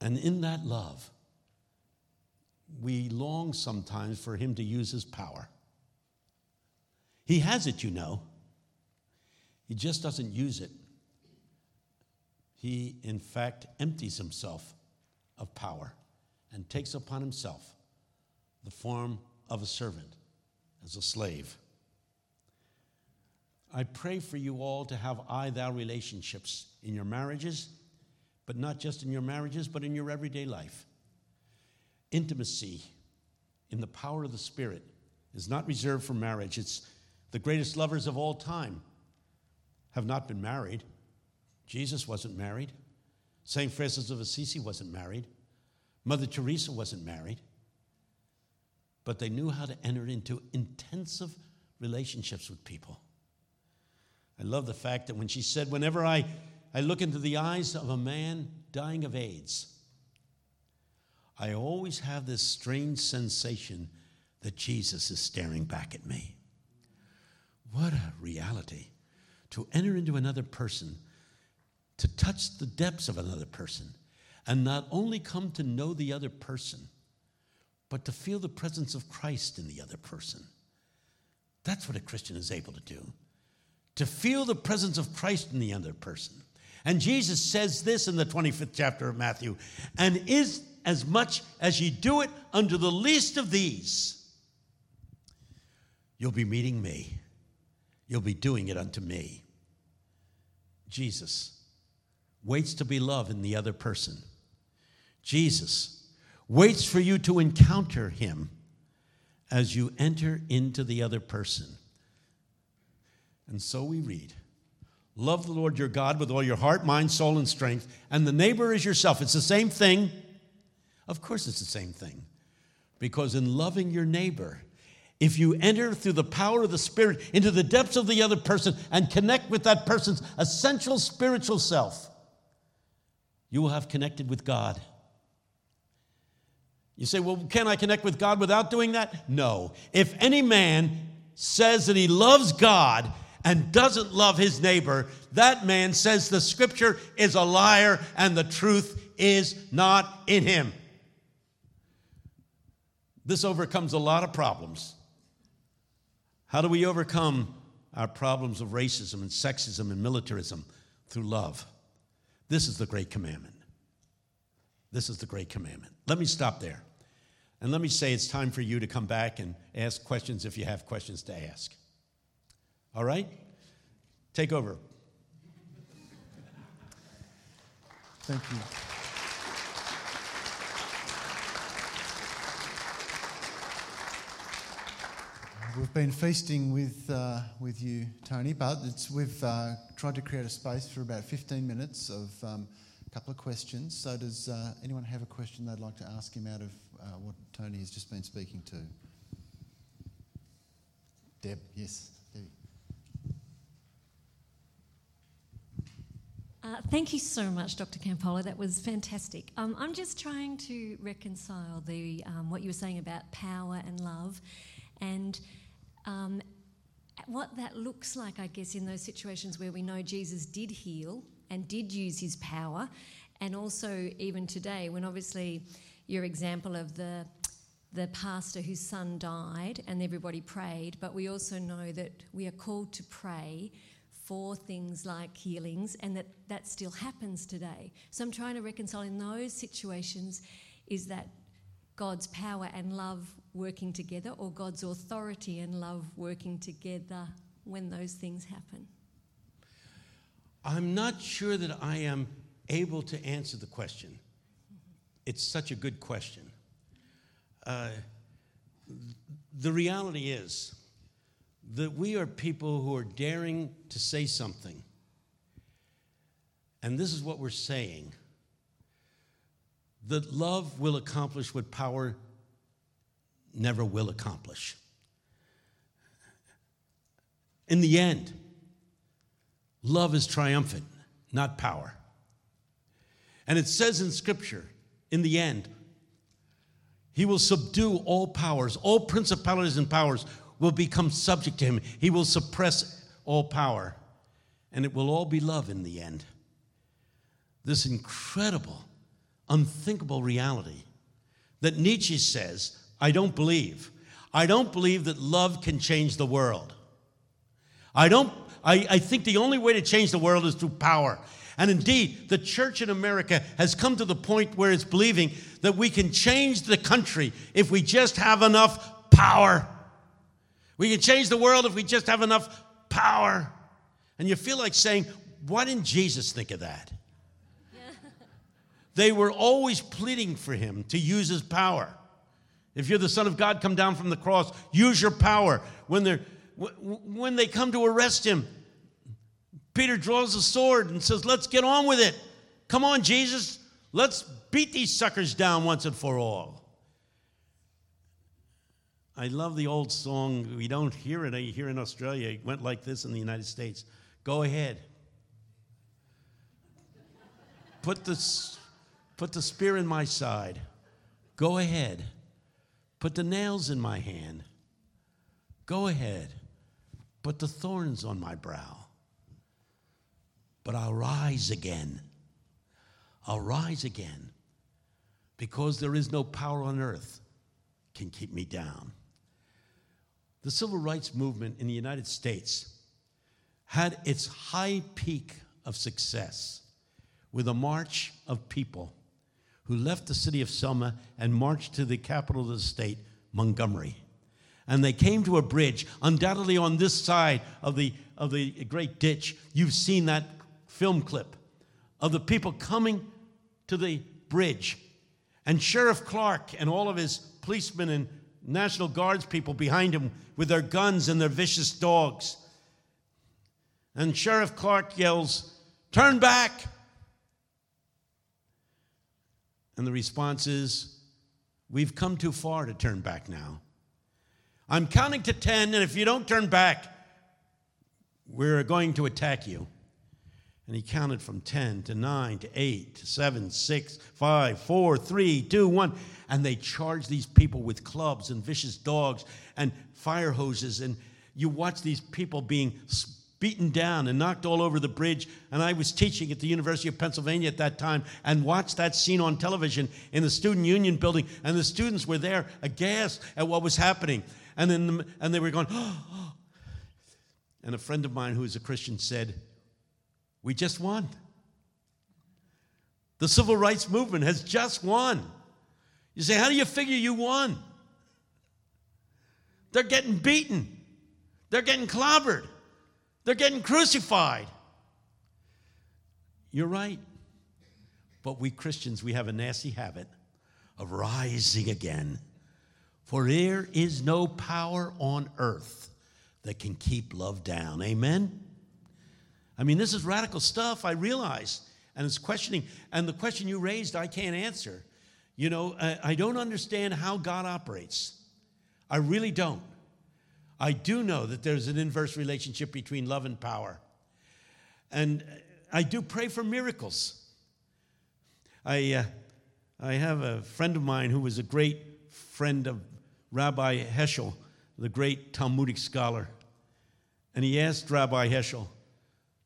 And in that love, we long sometimes for him to use his power. He has it, you know. He just doesn't use it. He, in fact, empties himself of power and takes upon himself the form of a servant as a slave. I pray for you all to have I thou relationships in your marriages, but not just in your marriages, but in your everyday life. Intimacy in the power of the Spirit is not reserved for marriage. It's the greatest lovers of all time have not been married. Jesus wasn't married. St. Francis of Assisi wasn't married. Mother Teresa wasn't married. But they knew how to enter into intensive relationships with people. I love the fact that when she said, Whenever I, I look into the eyes of a man dying of AIDS, I always have this strange sensation that Jesus is staring back at me. What a reality to enter into another person, to touch the depths of another person, and not only come to know the other person, but to feel the presence of Christ in the other person. That's what a Christian is able to do to feel the presence of Christ in the other person. And Jesus says this in the 25th chapter of Matthew and is as much as ye do it unto the least of these, you'll be meeting me. You'll be doing it unto me. Jesus waits to be loved in the other person. Jesus waits for you to encounter him as you enter into the other person. And so we read Love the Lord your God with all your heart, mind, soul, and strength, and the neighbor is yourself. It's the same thing. Of course, it's the same thing. Because in loving your neighbor, if you enter through the power of the Spirit into the depths of the other person and connect with that person's essential spiritual self, you will have connected with God. You say, well, can I connect with God without doing that? No. If any man says that he loves God and doesn't love his neighbor, that man says the scripture is a liar and the truth is not in him. This overcomes a lot of problems. How do we overcome our problems of racism and sexism and militarism? Through love. This is the great commandment. This is the great commandment. Let me stop there. And let me say it's time for you to come back and ask questions if you have questions to ask. All right? Take over. Thank you. We've been feasting with, uh, with you, Tony, but we've uh, tried to create a space for about 15 minutes of um, a couple of questions. So, does uh, anyone have a question they'd like to ask him out of uh, what Tony has just been speaking to? Deb, yes. Uh, thank you so much, Dr. Campolo. That was fantastic. Um, I'm just trying to reconcile the um, what you were saying about power and love, and um, what that looks like, I guess, in those situations where we know Jesus did heal and did use his power, and also even today, when obviously your example of the the pastor whose son died and everybody prayed, but we also know that we are called to pray for things like healings and that that still happens today. So I'm trying to reconcile in those situations is that God's power and love working together or God's authority and love working together when those things happen? I'm not sure that I am able to answer the question. It's such a good question. Uh, the reality is, that we are people who are daring to say something. And this is what we're saying that love will accomplish what power never will accomplish. In the end, love is triumphant, not power. And it says in Scripture, in the end, he will subdue all powers, all principalities and powers will become subject to him. He will suppress all power, and it will all be love in the end. This incredible, unthinkable reality that Nietzsche says, I don't believe. I don't believe that love can change the world. I don't I, I think the only way to change the world is through power. And indeed, the church in America has come to the point where it's believing that we can change the country if we just have enough power. We can change the world if we just have enough power. And you feel like saying, why didn't Jesus think of that? They were always pleading for him to use his power. If you're the Son of God, come down from the cross, use your power. When, they're, when they come to arrest him, Peter draws a sword and says, Let's get on with it. Come on, Jesus, let's beat these suckers down once and for all. I love the old song. We don't hear it here in Australia. It went like this in the United States Go ahead. Put the, put the spear in my side. Go ahead. Put the nails in my hand. Go ahead. Put the thorns on my brow. But I'll rise again. I'll rise again because there is no power on earth can keep me down. The civil rights movement in the United States had its high peak of success with a march of people who left the city of Selma and marched to the capital of the state, Montgomery. And they came to a bridge, undoubtedly on this side of the, of the great ditch. You've seen that film clip of the people coming to the bridge. And Sheriff Clark and all of his policemen and National Guards people behind him with their guns and their vicious dogs. And Sheriff Clark yells, Turn back! And the response is, We've come too far to turn back now. I'm counting to 10, and if you don't turn back, we're going to attack you. And he counted from 10 to 9 to 8 to 7, 6, 5, 4, 3, 2, 1. And they charged these people with clubs and vicious dogs and fire hoses. And you watch these people being beaten down and knocked all over the bridge. And I was teaching at the University of Pennsylvania at that time and watched that scene on television in the Student Union building. And the students were there aghast at what was happening. And, then, and they were going, oh. and a friend of mine who is a Christian said, We just won. The civil rights movement has just won. You say, How do you figure you won? They're getting beaten, they're getting clobbered. They're getting crucified. You're right. But we Christians, we have a nasty habit of rising again. For there is no power on earth that can keep love down. Amen? I mean, this is radical stuff, I realize. And it's questioning. And the question you raised, I can't answer. You know, I, don't understand how God operates. I really don't. I do know that there's an inverse relationship between love and power. And I do pray for miracles. I, uh, I have a friend of mine who was a great friend of Rabbi Heschel, the great Talmudic scholar. And he asked Rabbi Heschel,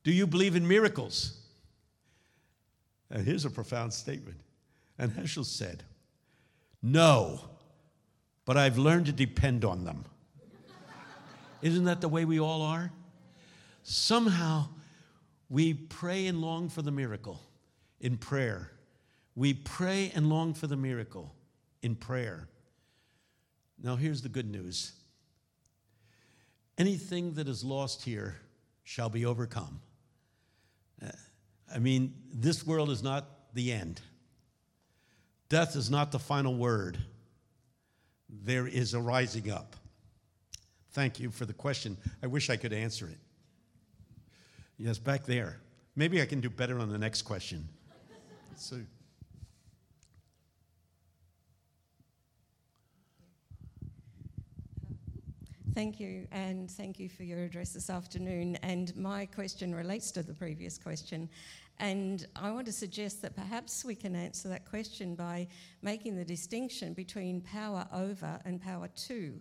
Do you believe in miracles? And here's a profound statement. And Heschel said, No, but I've learned to depend on them. Isn't that the way we all are? Somehow we pray and long for the miracle in prayer. We pray and long for the miracle in prayer. Now, here's the good news anything that is lost here shall be overcome. Uh, I mean, this world is not the end, death is not the final word. There is a rising up. Thank you for the question. I wish I could answer it. Yes, back there. Maybe I can do better on the next question. Sue. Thank you, and thank you for your address this afternoon. And my question relates to the previous question. And I want to suggest that perhaps we can answer that question by making the distinction between power over and power to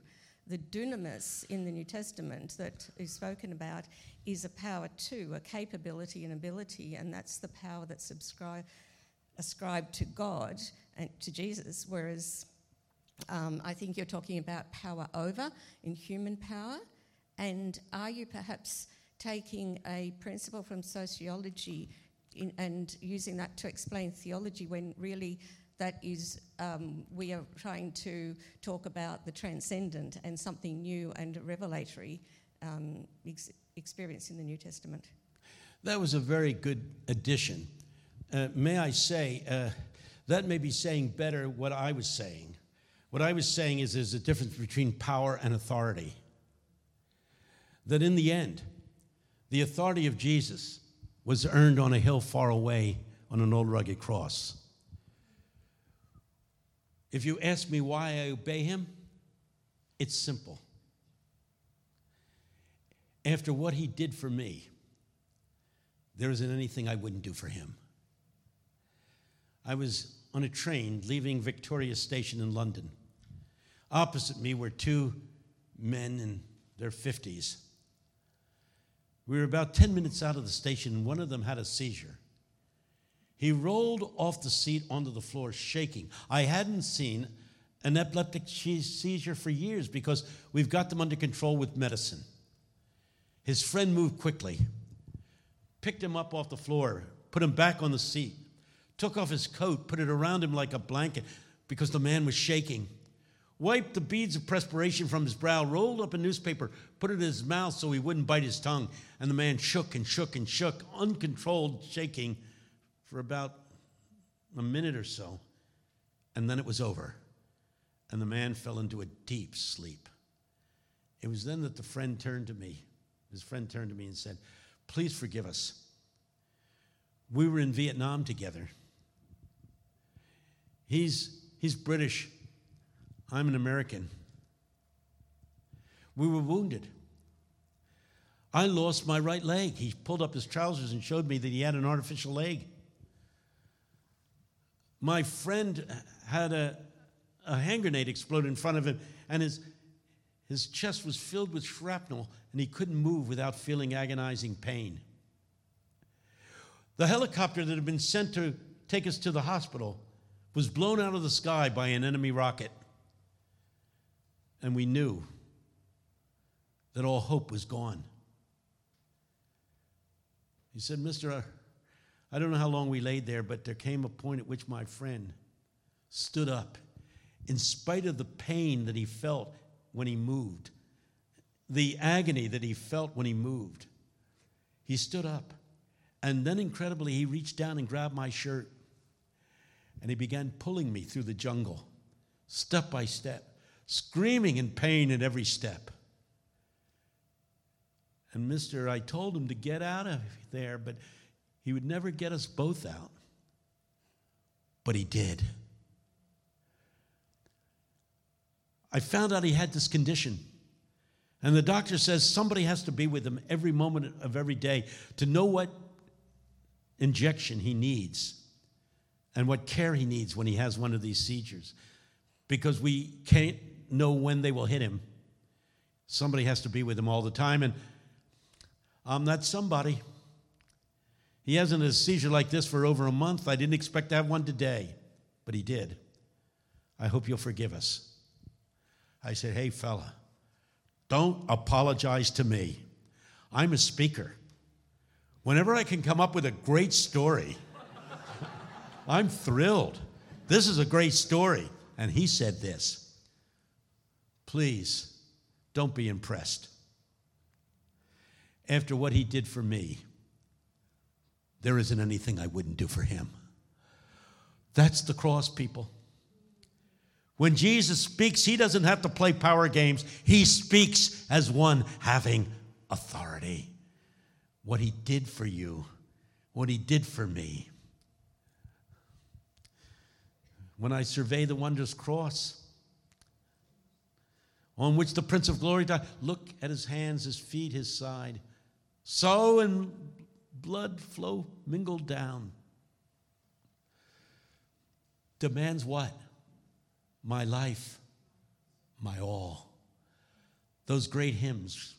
the dunamis in the New Testament that is spoken about is a power too, a capability and ability, and that's the power that's ascribed to God and to Jesus, whereas um, I think you're talking about power over in human power. And are you perhaps taking a principle from sociology in, and using that to explain theology when really that is, um, we are trying to talk about the transcendent and something new and revelatory um, ex- experience in the New Testament. That was a very good addition. Uh, may I say, uh, that may be saying better what I was saying. What I was saying is there's a difference between power and authority. That in the end, the authority of Jesus was earned on a hill far away on an old rugged cross. If you ask me why I obey him, it's simple. After what he did for me, there isn't anything I wouldn't do for him. I was on a train leaving Victoria Station in London. Opposite me were two men in their 50s. We were about 10 minutes out of the station, and one of them had a seizure. He rolled off the seat onto the floor, shaking. I hadn't seen an epileptic seizure for years because we've got them under control with medicine. His friend moved quickly, picked him up off the floor, put him back on the seat, took off his coat, put it around him like a blanket because the man was shaking, wiped the beads of perspiration from his brow, rolled up a newspaper, put it in his mouth so he wouldn't bite his tongue. And the man shook and shook and shook, uncontrolled shaking, for about a minute or so. And then it was over. And the man fell into a deep sleep. It was then that the friend turned to me. His friend turned to me and said, Please forgive us. We were in Vietnam together. He's, he's British. I'm an American. We were wounded. I lost my right leg. He pulled up his trousers and showed me that he had an artificial leg. My friend had a, a hand grenade explode in front of him, and his, his chest was filled with shrapnel, and he couldn't move without feeling agonizing pain. The helicopter that had been sent to take us to the hospital was blown out of the sky by an enemy rocket. And we knew that all hope was gone. He said, Mr. I don't know how long we laid there, but there came a point at which my friend stood up in spite of the pain that he felt when he moved, the agony that he felt when he moved. He stood up. And then, incredibly, he reached down and grabbed my shirt and he began pulling me through the jungle, step by step, screaming in pain at every step. And, Mister, I told him to get out of there, but he would never get us both out. But he did. I found out he had this condition. And the doctor says somebody has to be with him every moment of every day to know what injection he needs and what care he needs when he has one of these seizures. Because we can't know when they will hit him. Somebody has to be with him all the time. And I'm that somebody. He hasn't had a seizure like this for over a month. I didn't expect to have one today, but he did. I hope you'll forgive us. I said, Hey, fella, don't apologize to me. I'm a speaker. Whenever I can come up with a great story, I'm thrilled. This is a great story. And he said this Please don't be impressed. After what he did for me, there isn't anything I wouldn't do for him. That's the cross, people. When Jesus speaks, he doesn't have to play power games. He speaks as one having authority. What he did for you, what he did for me. When I survey the wondrous cross on which the Prince of Glory died, look at his hands, his feet, his side. So and blood flow mingled down. Demands what? My life, my all. Those great hymns,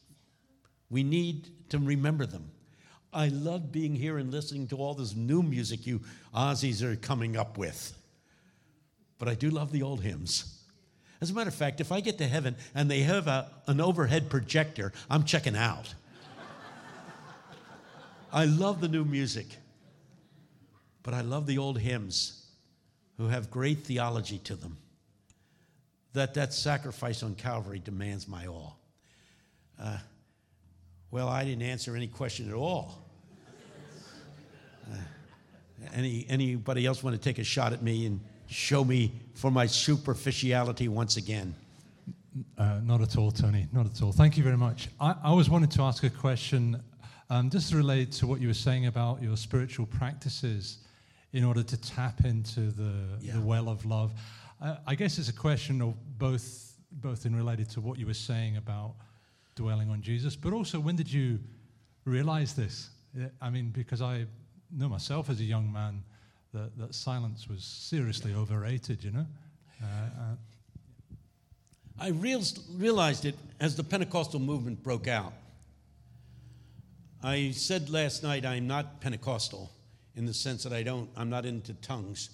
we need to remember them. I love being here and listening to all this new music you Aussies are coming up with. But I do love the old hymns. As a matter of fact, if I get to heaven and they have a, an overhead projector, I'm checking out. I love the new music, but I love the old hymns who have great theology to them. That that sacrifice on Calvary demands my all. Uh, well, I didn't answer any question at all. Uh, any anybody else want to take a shot at me and show me for my superficiality once again? Uh, not at all, Tony. Not at all. Thank you very much. I, I always wanted to ask a question um, just related to what you were saying about your spiritual practices in order to tap into the, yeah. the well of love. Uh, I guess it's a question of both, both in related to what you were saying about dwelling on Jesus, but also when did you realize this? I mean, because I know myself as a young man that, that silence was seriously overrated, you know? Uh, uh, I real, realized it as the Pentecostal movement broke out. I said last night I'm not Pentecostal in the sense that I don't, I'm not into tongues,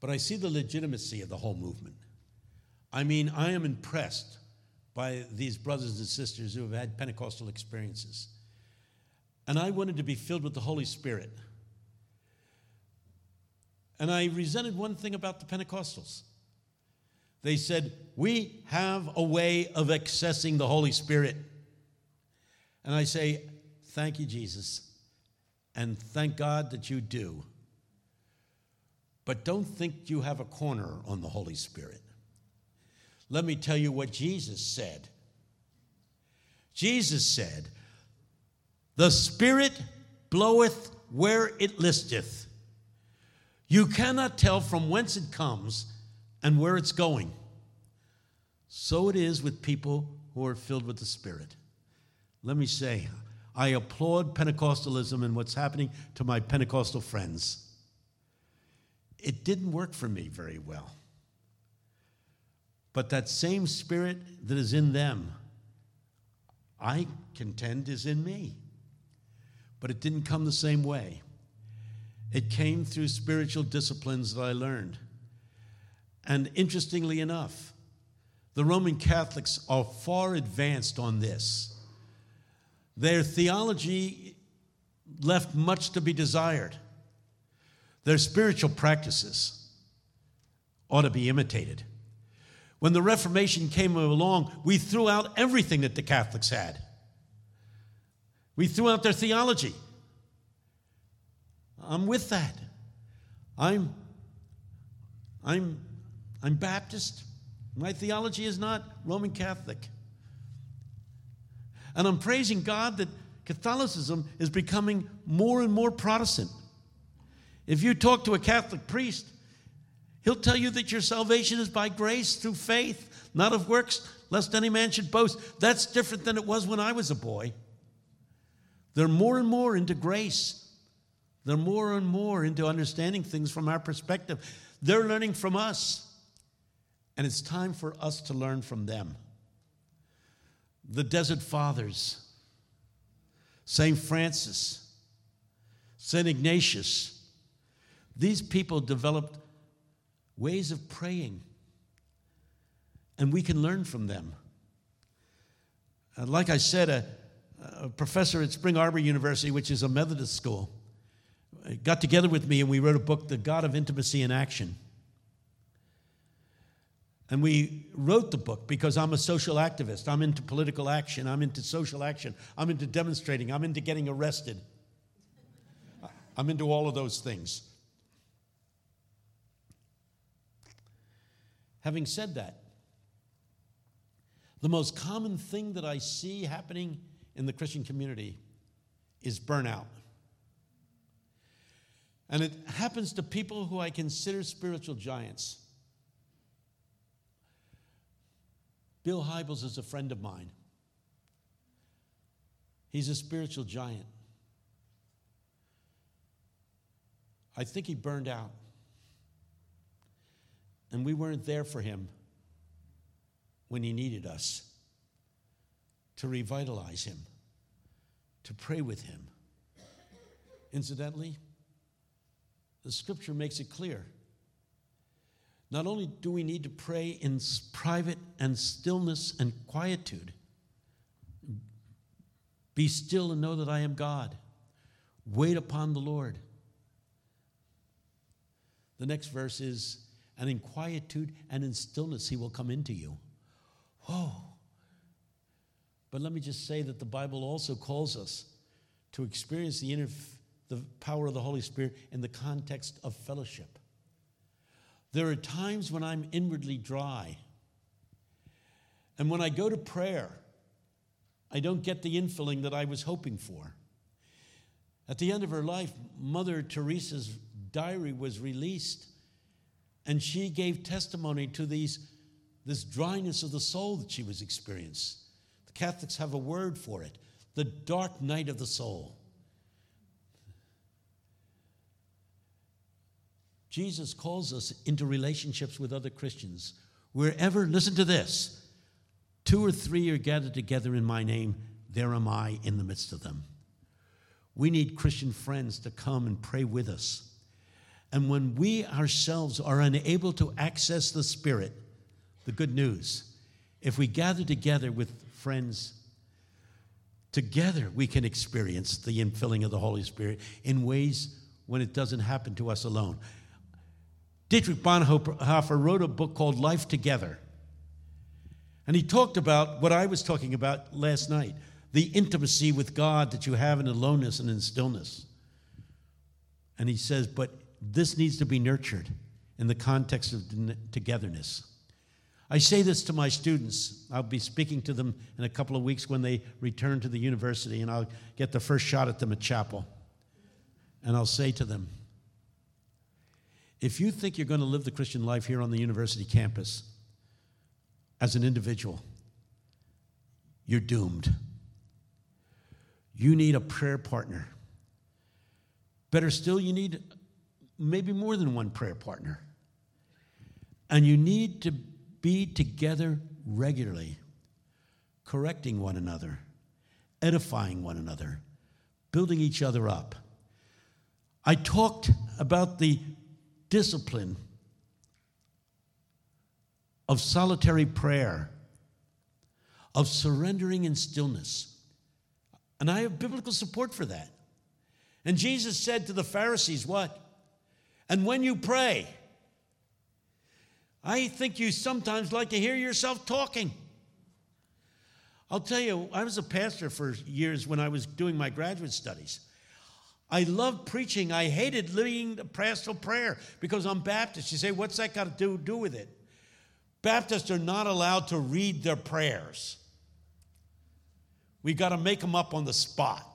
but I see the legitimacy of the whole movement. I mean, I am impressed by these brothers and sisters who have had Pentecostal experiences. And I wanted to be filled with the Holy Spirit. And I resented one thing about the Pentecostals. They said, We have a way of accessing the Holy Spirit. And I say, Thank you, Jesus. And thank God that you do. But don't think you have a corner on the Holy Spirit. Let me tell you what Jesus said. Jesus said, The Spirit bloweth where it listeth. You cannot tell from whence it comes and where it's going. So it is with people who are filled with the Spirit. Let me say, I applaud Pentecostalism and what's happening to my Pentecostal friends. It didn't work for me very well. But that same spirit that is in them, I contend is in me. But it didn't come the same way. It came through spiritual disciplines that I learned. And interestingly enough, the Roman Catholics are far advanced on this. Their theology left much to be desired. Their spiritual practices ought to be imitated. When the Reformation came along, we threw out everything that the Catholics had. We threw out their theology. I'm with that. I'm, I'm, I'm Baptist. My theology is not Roman Catholic. And I'm praising God that Catholicism is becoming more and more Protestant. If you talk to a Catholic priest, he'll tell you that your salvation is by grace through faith, not of works, lest any man should boast. That's different than it was when I was a boy. They're more and more into grace. They're more and more into understanding things from our perspective. They're learning from us. And it's time for us to learn from them. The Desert Fathers, St. Francis, St. Ignatius, these people developed ways of praying, and we can learn from them. Uh, like I said, a, a professor at Spring Arbor University, which is a Methodist school, got together with me and we wrote a book, The God of Intimacy in Action. And we wrote the book because I'm a social activist. I'm into political action. I'm into social action. I'm into demonstrating. I'm into getting arrested. I'm into all of those things. Having said that, the most common thing that I see happening in the Christian community is burnout. And it happens to people who I consider spiritual giants. Bill Hybels is a friend of mine. He's a spiritual giant. I think he burned out. And we weren't there for him when he needed us to revitalize him, to pray with him. Incidentally, the scripture makes it clear. Not only do we need to pray in private and stillness and quietude, be still and know that I am God. Wait upon the Lord. The next verse is, and in quietude and in stillness he will come into you. Whoa. But let me just say that the Bible also calls us to experience the inner the power of the Holy Spirit in the context of fellowship. There are times when I'm inwardly dry. And when I go to prayer, I don't get the infilling that I was hoping for. At the end of her life, Mother Teresa's diary was released, and she gave testimony to these, this dryness of the soul that she was experiencing. The Catholics have a word for it the dark night of the soul. Jesus calls us into relationships with other Christians. Wherever, listen to this two or three are gathered together in my name, there am I in the midst of them. We need Christian friends to come and pray with us. And when we ourselves are unable to access the Spirit, the good news If we gather together with friends, together we can experience the infilling of the Holy Spirit in ways when it doesn't happen to us alone. Dietrich Bonhoeffer wrote a book called Life Together. And he talked about what I was talking about last night the intimacy with God that you have in aloneness and in stillness. And he says, but this needs to be nurtured in the context of togetherness. I say this to my students. I'll be speaking to them in a couple of weeks when they return to the university, and I'll get the first shot at them at chapel. And I'll say to them, if you think you're going to live the Christian life here on the university campus as an individual, you're doomed. You need a prayer partner. Better still, you need maybe more than one prayer partner. And you need to be together regularly, correcting one another, edifying one another, building each other up. I talked about the discipline of solitary prayer, of surrendering in stillness. And I have biblical support for that. And Jesus said to the Pharisees, What? And when you pray, I think you sometimes like to hear yourself talking. I'll tell you, I was a pastor for years when I was doing my graduate studies. I loved preaching. I hated leading the pastoral prayer because I'm Baptist. You say, what's that got to do, do with it? Baptists are not allowed to read their prayers. We've got to make them up on the spot.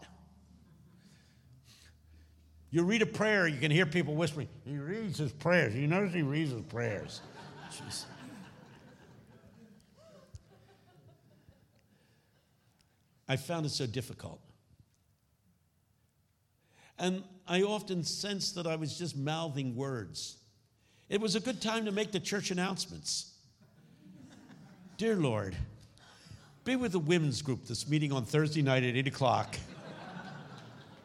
You read a prayer, you can hear people whispering, he reads his prayers. You notice he reads his prayers. Jeez. I found it so difficult. And I often sensed that I was just mouthing words. It was a good time to make the church announcements. Dear Lord, be with the women's group this meeting on Thursday night at 8 o'clock.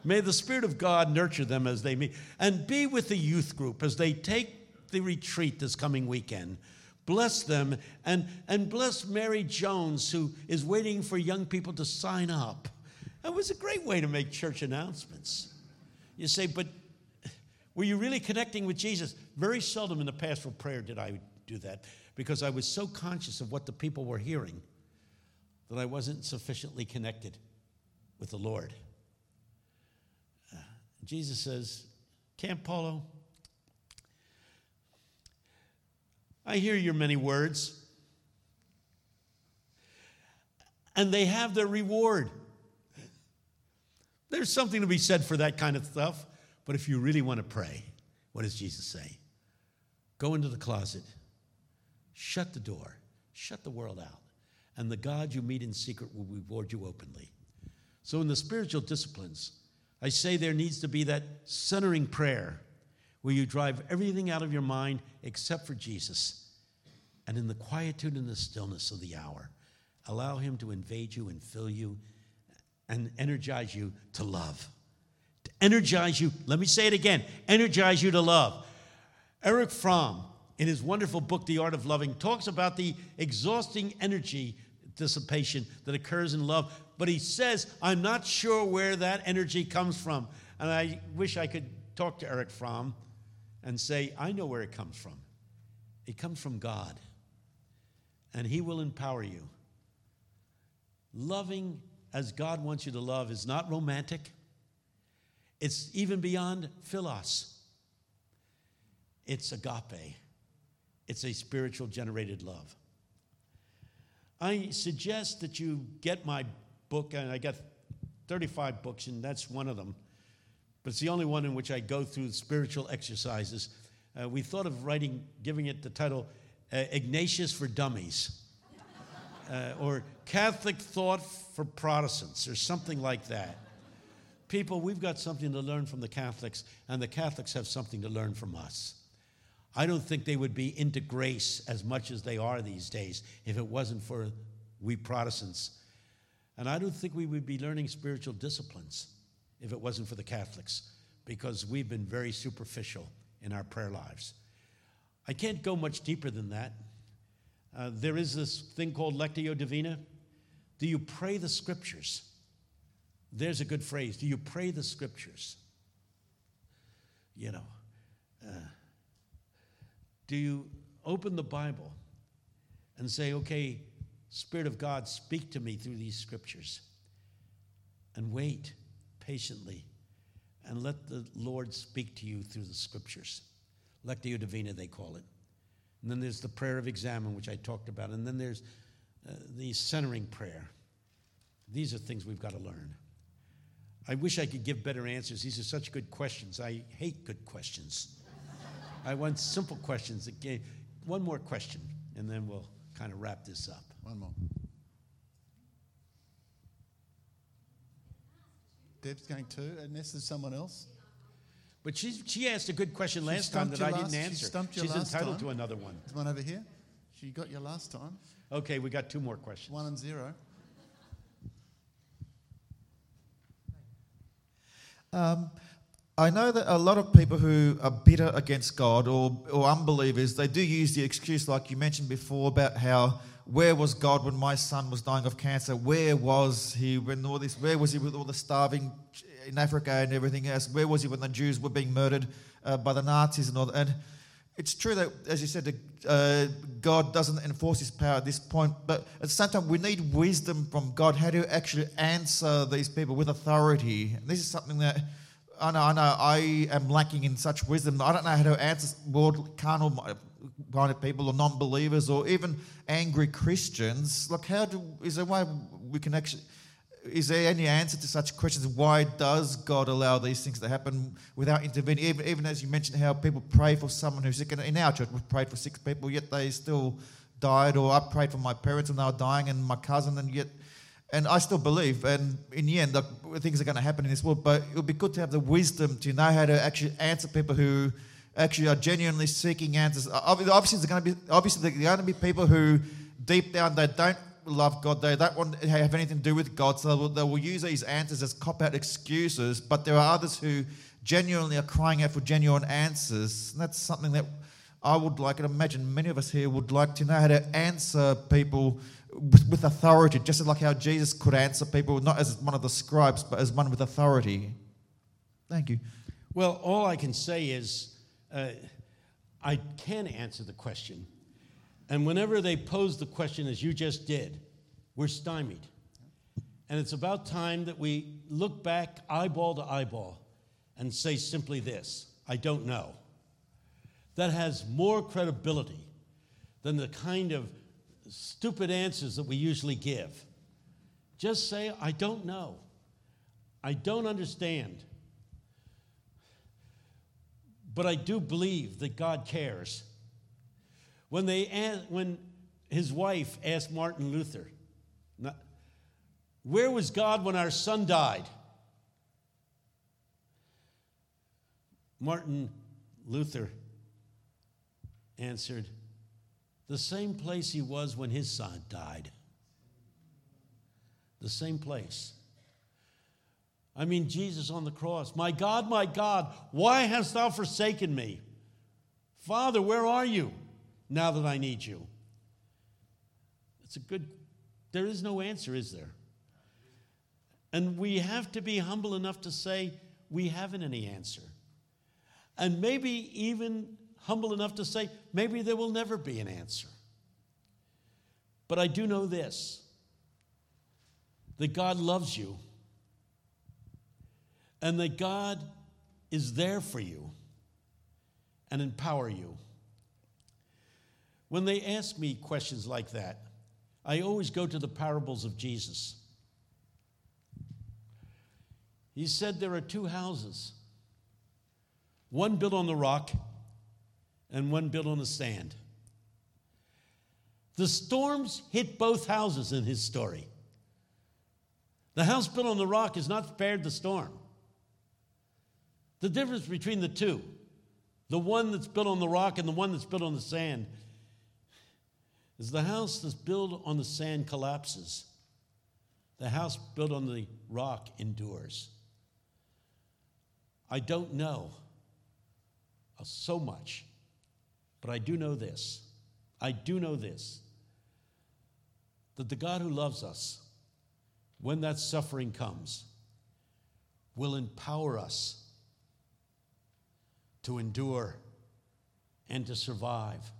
May the Spirit of God nurture them as they meet. And be with the youth group as they take the retreat this coming weekend. Bless them and, and bless Mary Jones, who is waiting for young people to sign up. That was a great way to make church announcements. You say, but were you really connecting with Jesus? Very seldom in the pastoral prayer did I do that because I was so conscious of what the people were hearing that I wasn't sufficiently connected with the Lord. Uh, Jesus says, Campolo, I hear your many words. And they have their reward. There's something to be said for that kind of stuff. But if you really want to pray, what does Jesus say? Go into the closet, shut the door, shut the world out, and the God you meet in secret will reward you openly. So, in the spiritual disciplines, I say there needs to be that centering prayer where you drive everything out of your mind except for Jesus. And in the quietude and the stillness of the hour, allow Him to invade you and fill you and energize you to love. To energize you, let me say it again energize you to love. Erich Fromm, in his wonderful book, The Art of Loving, talks about the exhausting energy dissipation that occurs in love. But he says, I'm not sure where that energy comes from. And I wish I could talk to Erich Fromm and say, I know where it comes from. It comes from God, and He will empower you. Loving as God wants you to love is not romantic, it's even beyond philos. It's agape, it's a spiritual generated love. I suggest that you get my book, and I got 35 books, and that's one of them but it's the only one in which I go through spiritual exercises. Uh, we thought of writing, giving it the title uh, Ignatius for Dummies, uh, or Catholic Thought for Protestants, or something like that. People, we've got something to learn from the Catholics, and the Catholics have something to learn from us. I don't think they would be into grace as much as they are these days if it wasn't for we Protestants. And I don't think we would be learning spiritual disciplines if it wasn't for the Catholics, because we've been very superficial in our prayer lives. I can't go much deeper than that. Uh, there is this thing called Lectio Divina. Do you pray the scriptures? There's a good phrase. Do you pray the scriptures? You know, uh, do you open the Bible and say, okay, Spirit of God, speak to me through these scriptures? And wait patiently and let the Lord speak to you through the scriptures. Lectio Divina, they call it. And then there's the prayer of examen, which I talked about. And then there's uh, the centering prayer. These are things we've got to learn. I wish I could give better answers. These are such good questions. I hate good questions. I want simple questions. Again, one more question, and then we'll kind of wrap this up. One more. Deb's going to, unless there's someone else. But she, she asked a good question She last time that I last- didn't she answer. stumped She's entitled time. to another one. There's one over here. She got you last time. Okay, we got two more questions. One and zero. Um, I know that a lot of people who are bitter against God or, or unbelievers, they do use the excuse, like you mentioned before, about how where was God when my son was dying of cancer? Where was he when all this? Where was he with all the starving in Africa and everything else? Where was he when the Jews were being murdered uh, by the Nazis and all that? And it's true that, as you said, uh, God doesn't enforce His power at this point, but at the same time, we need wisdom from God how to actually answer these people with authority. And this is something that I know, I know, I am lacking in such wisdom. I don't know how to answer world carnal minded people or non-believers or even angry Christians. Like, how do is there a way we can actually? Is there any answer to such questions? Why does God allow these things to happen without intervening? Even, even as you mentioned, how people pray for someone who's sick. And In our church, we've prayed for six people, yet they still died. Or I prayed for my parents and they were dying, and my cousin, and yet and I still believe, and in the end, things are going to happen in this world, but it would be good to have the wisdom to know how to actually answer people who actually are genuinely seeking answers. Obviously, there's going to be obviously there are going to be people who deep down they don't love God, they don't want to have anything to do with God, so they will, they will use these answers as cop out excuses. But there are others who genuinely are crying out for genuine answers, and that's something that I would like, and imagine many of us here would like to know how to answer people with, with authority, just like how Jesus could answer people, not as one of the scribes, but as one with authority. Thank you. Well, all I can say is uh, I can answer the question. And whenever they pose the question as you just did, we're stymied. And it's about time that we look back eyeball to eyeball and say simply this I don't know. That has more credibility than the kind of stupid answers that we usually give. Just say, I don't know. I don't understand. But I do believe that God cares. When, they, a- when his wife asked Martin Luther, Where was God when our son died? Martin Luther answered, The same place he was when his son died. The same place. I mean, Jesus on the cross. My God, my God, why hast thou forsaken me? Father, where are you now that I need you? It's a good, there is no answer, is there? And we have to be humble enough to say, we haven't any answer. And maybe even humble enough to say, maybe there will never be an answer. But I do know this that God loves you and that God is there for you and empower you. When they ask me questions like that, I always go to the parables of Jesus. He said there are two houses one built on the rock and one built on the sand. The storms hit both houses in his story. The house built on the rock is not spared the storm. The difference between the two, the one that's built on the rock and the one that's built on the sand, is the house that's built on the sand collapses. The house built on the rock endures. I don't know uh, so much, but I do know this. I do know this that the God who loves us, when that suffering comes, will empower us to endure and to survive.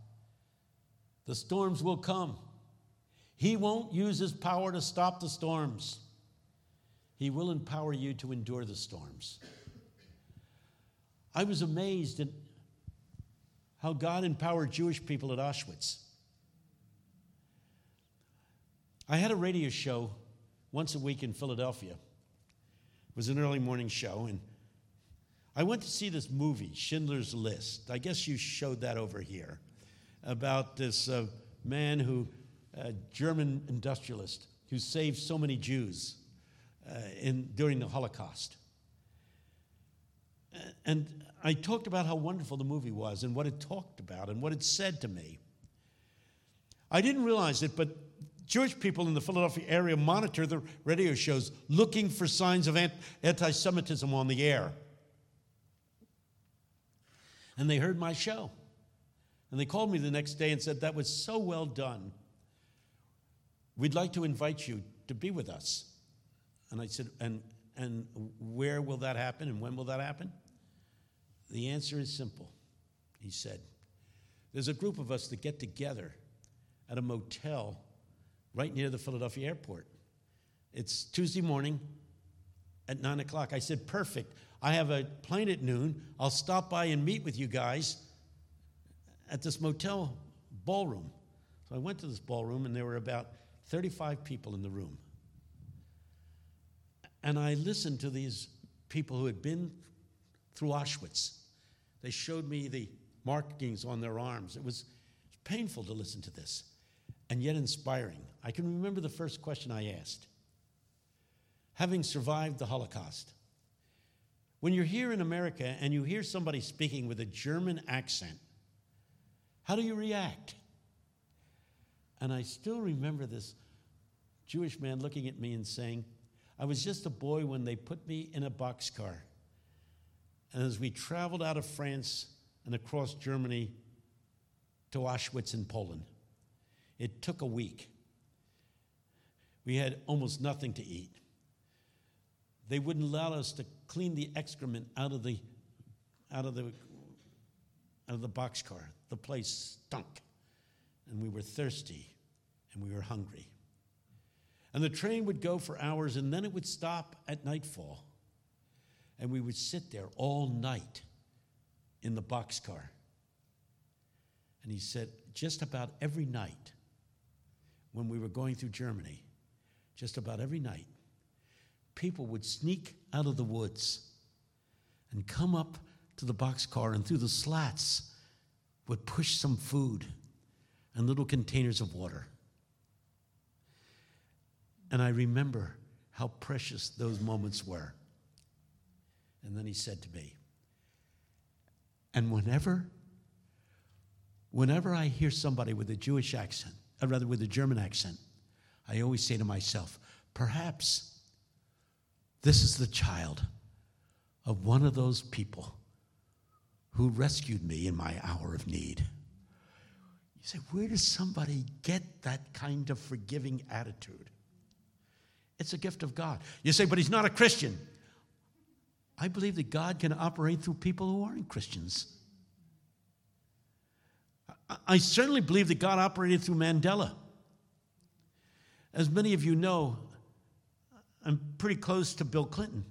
The storms will come. He won't use his power to stop the storms. He will empower you to endure the storms. I was amazed at how God empowered Jewish people at Auschwitz. I had a radio show once a week in Philadelphia. It was an early morning show, and I went to see this movie, Schindler's List. I guess you showed that over here about this uh, man who, a German industrialist, who saved so many Jews uh, in, during the Holocaust. And I talked about how wonderful the movie was and what it talked about and what it said to me. I didn't realize it, but Jewish people in the Philadelphia area monitor the radio shows looking for signs of anti Semitism on the air. And they heard my show. And they called me the next day and said, That was so well done. We'd like to invite you to be with us. And I said, And, and where will that happen and when will that happen? The answer is simple. He said, There's a group of us that get together at a motel right near the Philadelphia airport. It's Tuesday morning at 9 o'clock. I said, Perfect. I have a plane at noon. I'll stop by and meet with you guys at this motel ballroom. So I went to this ballroom, and there were about 35 people in the room. And I listened to these people who had been through Auschwitz. They showed me the markings on their arms. It was painful to listen to this and yet inspiring. I can remember the first question I asked. Having survived the Holocaust, when you're here in America and you hear somebody speaking with a German accent, how do you react? And I still remember this Jewish man looking at me and saying, I was just a boy when they put me in a boxcar. And as we traveled out of France and across Germany to Auschwitz in Poland, it took a week. We had almost nothing to eat. They wouldn't allow us to clean the excrement out of the out of the out of the boxcar. The place stunk. And we were thirsty and we were hungry. And the train would go for hours and then it would stop at nightfall. And we would sit there all night in the boxcar. And he said, just about every night when we were going through Germany, just about every night, people would sneak out of the woods and come up to the boxcar and through the slats would push some food and little containers of water. And I remember how precious those moments were. And then he said to me, and whenever, whenever I hear somebody with a Jewish accent, or rather with a German accent, I always say to myself, perhaps this is the child of one of those people who rescued me in my hour of need. You say, where does somebody get that kind of forgiving attitude? It's a gift of God. You say, but he's not a Christian. I believe that God can operate through people who aren't Christians. I certainly believe that God operated through Mandela. As many of you know, I'm pretty close to Bill Clinton.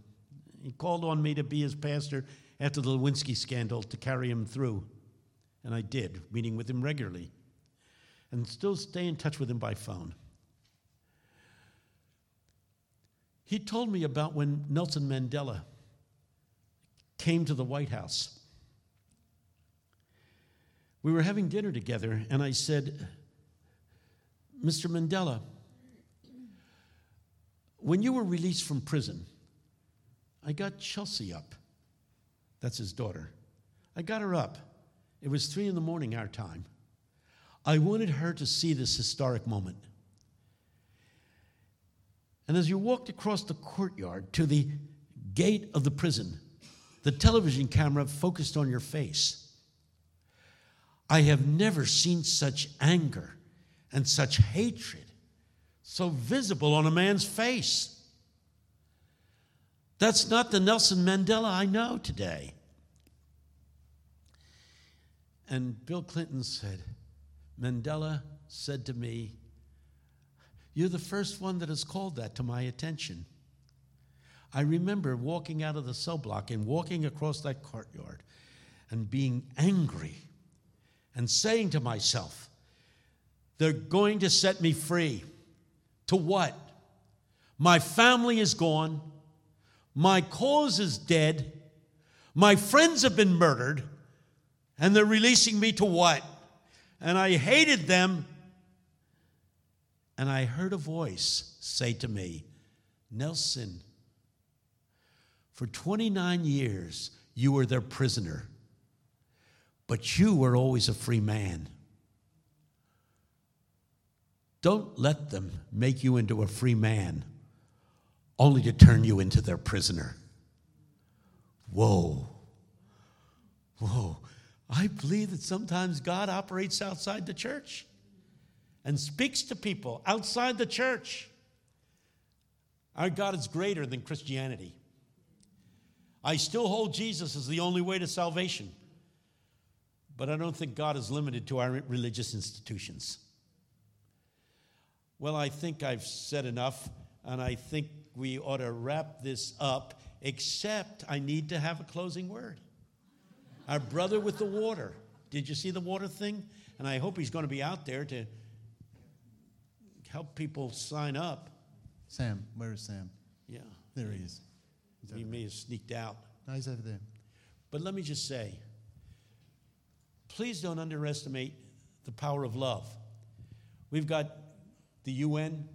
He called on me to be his pastor after the Lewinsky scandal to carry him through. And I did, meeting with him regularly, and still stay in touch with him by phone. He told me about when Nelson Mandela came to the White House. We were having dinner together, and I said, Mr. Mandela, when you were released from prison, I got Chelsea up. That's his daughter. I got her up. It was three in the morning, our time. I wanted her to see this historic moment. And as you walked across the courtyard to the gate of the prison, the television camera focused on your face. I have never seen such anger and such hatred so visible on a man's face. That's not the Nelson Mandela I know today. And Bill Clinton said, Mandela said to me, You're the first one that has called that to my attention. I remember walking out of the cell block and walking across that courtyard and being angry and saying to myself, They're going to set me free. To what? My family is gone. My cause is dead. My friends have been murdered. And they're releasing me to what? And I hated them. And I heard a voice say to me, Nelson, for 29 years you were their prisoner, but you were always a free man. Don't let them make you into a free man only to turn you into their prisoner. Whoa. Whoa. I believe that sometimes God operates outside the church and speaks to people outside the church. Our God is greater than Christianity. I still hold Jesus as the only way to salvation, but I don't think God is limited to our religious institutions. Well, I think I've said enough, and I think we ought to wrap this up, except I need to have a closing word. Our brother with the water. Did you see the water thing? And I hope he's going to be out there to help people sign up. Sam, where is Sam? Yeah. There he is. He's He may have sneaked out. No, he's over there. But let me just say please don't underestimate the power of love. We've got the UN,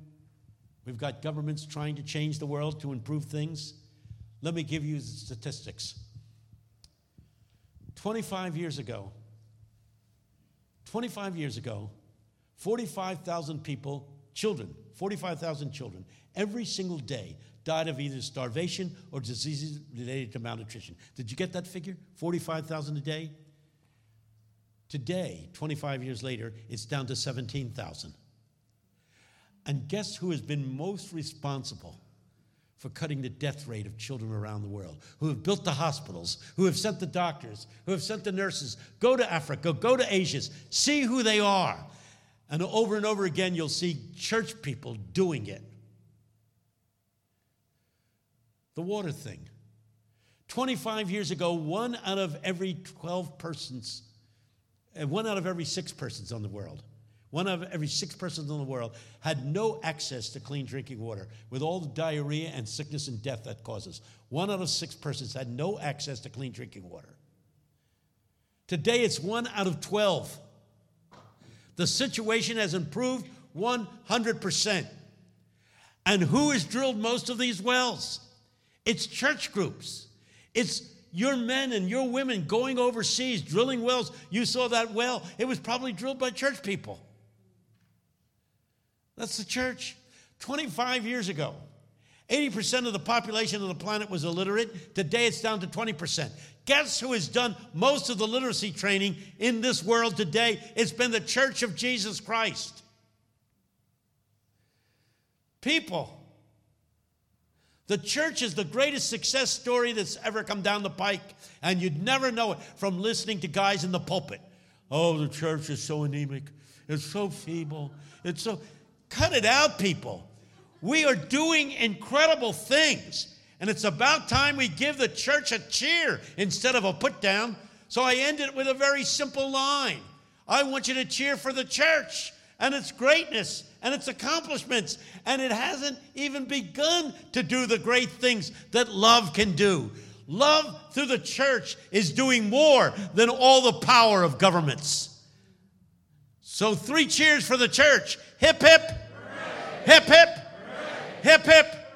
we've got governments trying to change the world to improve things. Let me give you the statistics. 25 years ago, 25 years ago, 45,000 people, children, 45,000 children, every single day died of either starvation or diseases related to malnutrition. Did you get that figure? 45,000 a day? Today, 25 years later, it's down to 17,000. And guess who has been most responsible for cutting the death rate of children around the world? Who have built the hospitals, who have sent the doctors, who have sent the nurses. Go to Africa, go to Asia, see who they are. And over and over again, you'll see church people doing it. The water thing. 25 years ago, one out of every 12 persons, uh, one out of every six persons on the world, one of every six persons in the world had no access to clean drinking water with all the diarrhea and sickness and death that causes. One out of six persons had no access to clean drinking water. Today it's one out of 12. The situation has improved 100%. And who has drilled most of these wells? It's church groups. It's your men and your women going overseas drilling wells. You saw that well, it was probably drilled by church people. That's the church. 25 years ago, 80% of the population of the planet was illiterate. Today it's down to 20%. Guess who has done most of the literacy training in this world today? It's been the Church of Jesus Christ. People. The church is the greatest success story that's ever come down the pike, and you'd never know it from listening to guys in the pulpit. Oh, the church is so anemic. It's so feeble. It's so. Cut it out, people. We are doing incredible things. And it's about time we give the church a cheer instead of a put down. So I end it with a very simple line I want you to cheer for the church and its greatness and its accomplishments. And it hasn't even begun to do the great things that love can do. Love through the church is doing more than all the power of governments. So, three cheers for the church. Hip, hip. Hip, hip. Hip, hip.